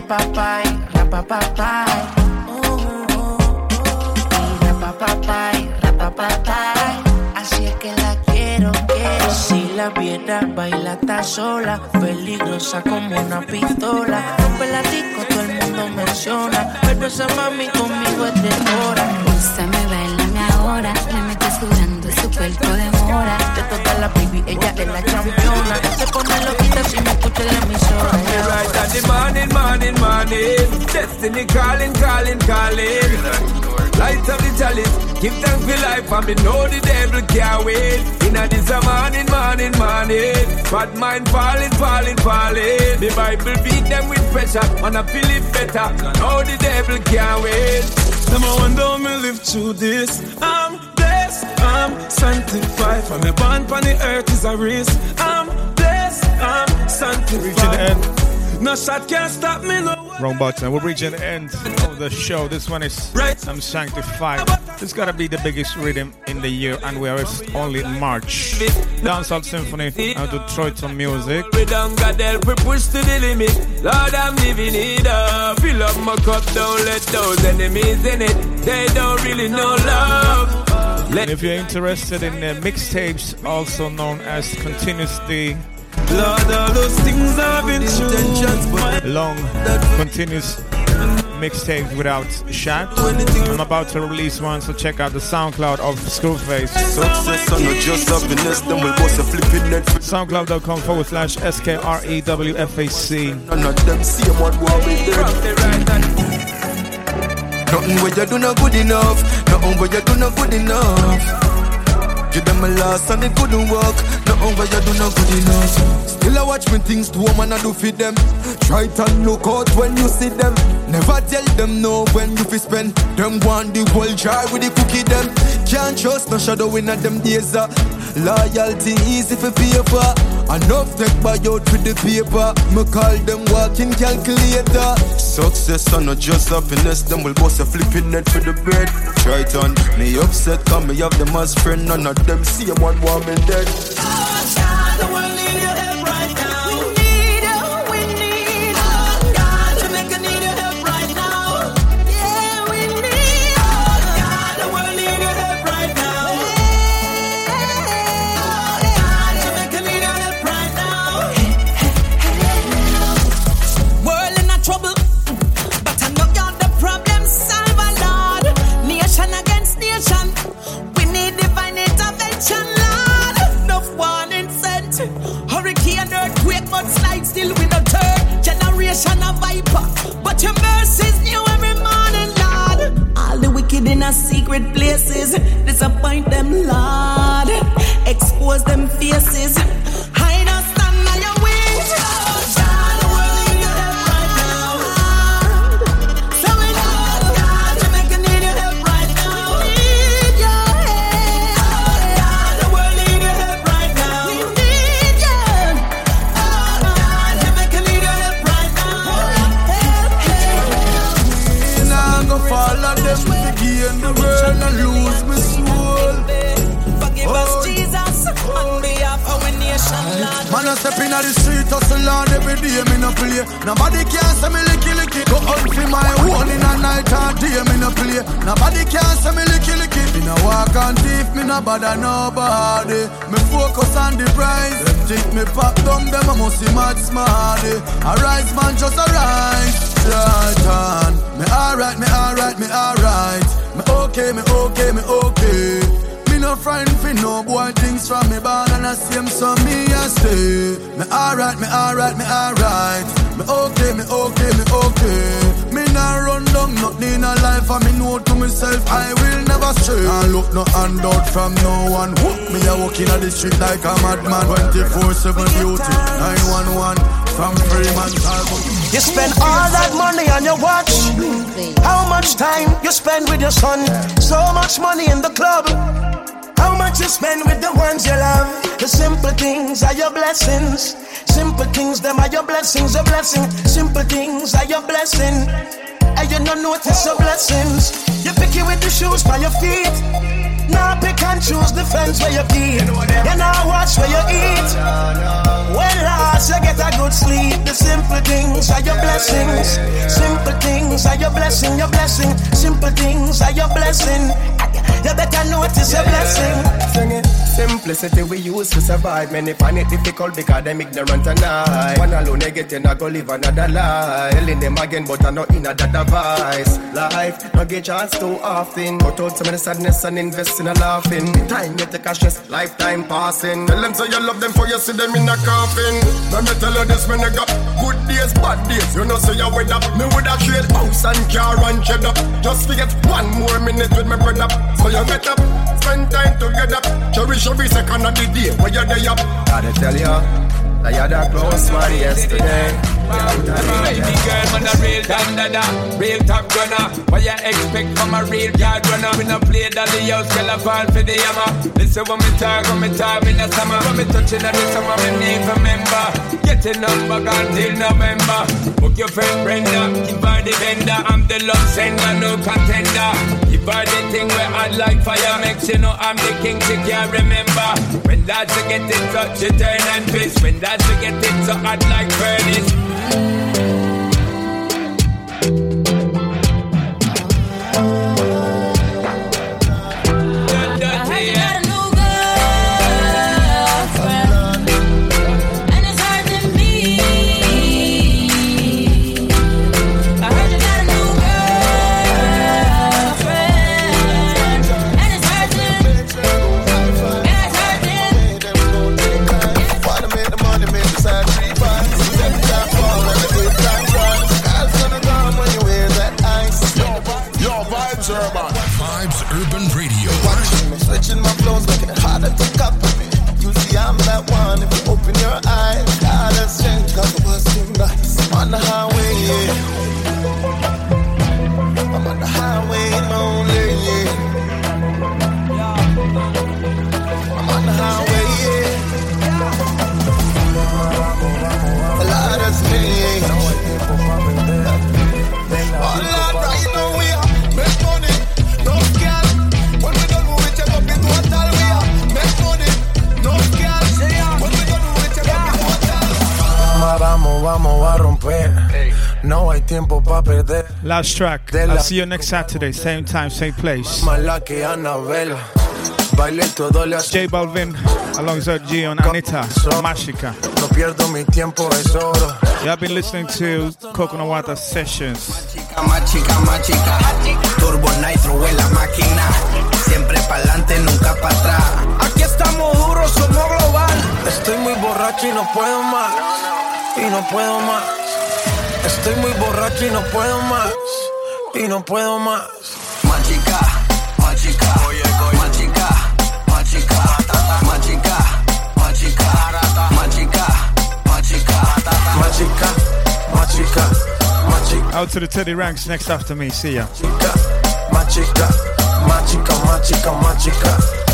Rapapapay, rapapapay. Oh, oh, oh. Y rapapapay, rapapapay. Así es que la quiero, quiero. Si la viera baila está sola, peligrosa como una pistola. Rompe la todo el mundo menciona. Pero esa mami conmigo es de hora. Úsame, bailame ahora, me metes sudando, su cuerpo demora. De toda la baby, ella es la campeona. Se pone loquita si me escucha en la emisora. bright than the morning, morning, morning. Destiny calling, calling, calling. Light up the chalice, give thanks for life, and me know the devil can't wait. Inna this a morning, morning, morning. Bad mind falling, falling, falling. The Bible beat them with pressure, and I feel it better. Know the devil can't wait. Them I wonder me live through this. I'm blessed, I'm sanctified. From a born on the earth is a risk. I'm blessed, I'm sanctified. Reaching the end. No shot can't stop me, no. Wrong button. We're reaching the end of the show. This one is right. I'm Sanctified. This gotta be the biggest rhythm in the year, and we are only in March. Dancehall Symphony to Detroit music. We don't got help, we push to the limit. Lord, I'm living it up. Fill up my cup, don't let those enemies in it. They don't really know love. And if you're interested in uh, mixtapes, also known as continuously Lord, all those things I've been through. long, continuous mixtapes without chat. I'm about to release one, so check out the SoundCloud of Skrewface. Success on not just happiness, then we'll bust a flipping net. SoundCloud.com forward slash S K R E W F A C. Nothing where you do not good enough. Nothing where you do not good enough. Give them a loss and it couldn't work. Nothing where you do not good enough. Still I watch me things to woman I do feed them. Try to look out when you see them. Never tell them no when you fi spend. Them want the whole jar with the cookie them. Can't trust no shadow in them days. Uh. Loyalty easy for paper. Enough take buy out with the paper. Me call them walking calculator. Success and not just happiness. Them will bust a flipping net for the bread. Try it on me upset, come me have them as friend. None of them see a one want me dead. World Generation of viper, but your mercies new every morning, Lord. All the wicked in a secret places, disappoint them, Lord. Expose them faces, step in the street, hustle on every day, me no play. Nobody can say me licky licky. Go out for my own in a night and day, me no play. Nobody can say me licky licky. Me no walk on thief, me no bother nobody. Me focus on the prize. Them think me pop down, them I must see mad smarty. Eh. A rise man, just a rise. Right on. Me alright, me alright, me alright. Me okay, me okay, me okay. Me no friend fi no boy things from me born and I same so me a stay. Me alright, me alright, me alright. Me okay, me okay, me okay. Me nah run down nothing in a life and me know to myself I will never stray. I look no handout from no one. Whoop, me a walking on the street like a madman. 24/7 beauty, 911 from Freeman Talbot. You spend all that money on your watch. How much time you spend with your son? So much money in the club. You spend with the ones you love? The simple things are your blessings. Simple things, them are your blessings, a blessing. Simple things are your blessing. And you don't notice your blessings. You pick it with the shoes by your feet. Now pick and choose the fence where you feed. You now watch where you eat. When last you get a good sleep, the simple things are your blessings. Simple things are your blessing, your blessing. Simple things are your blessing. You better notice your blessing. Sing it. Simplicity we use to survive. Many find it difficult because them ignorant and I. One alone they get in, I go live another life. Telling them again, but I know not in a that device. Life, not get chance too often. Cut out some of the sadness and invest in a laughing. Time you take a stress, lifetime passing. Tell them say you love them for you see them in a coffin. Let me tell you this, man, I got good days, bad days. You know, say you with up. Me with a trade house and car and cheddar. Just forget one more minute with my brother. So you get up, spend time together. Cherish every second of the day where you're there. Gotta tell you. I had a close one yesterday. Baby girl, man, a real dandada, real top gunner. What you expect from a real yard runner? We no play dolly house, girl, I fall for the hammer. Listen when me talk, when me talk in the summer. When me touching on the summer, me need remember. Getting up back until November. Book your friend Brenda, give her the vendor. I'm the love sender, no contender. Her the thing where I like fire, makes you know I'm the king. She can't remember. When that's to get in touch, you turn and piss. When that's to get it so hot like furnace. Harder to copy me. You see, I'm that one. If you open your eyes, God too nice. On the highway, yeah. Vamos, a romper. No hay tiempo para perder. Last track. I'll see you next Saturday, same time, same place. J Balvin alongside Gion Anita Mashika. No pierdo mi tiempo, es oro. You have been listening to Coconut Water Sessions. Más chica, más chica. Turbo Nitro en la máquina. Siempre pa'lante, nunca para atrás. Aquí estamos duros, somos global. Estoy muy borracho y no puedo más y no puedo más. Estoy muy borracho y no puedo más. Y no puedo más. Machica, machica, machica, machica, machica, machica, machica, machica, machica, machica, machica. Out to the Teddy ranks next after me. See ya. Machica, machica, machica, machica, machica.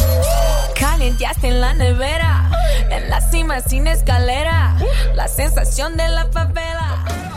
Calienteaste en la nevera, en la cima sin escalera, la sensación de la favela.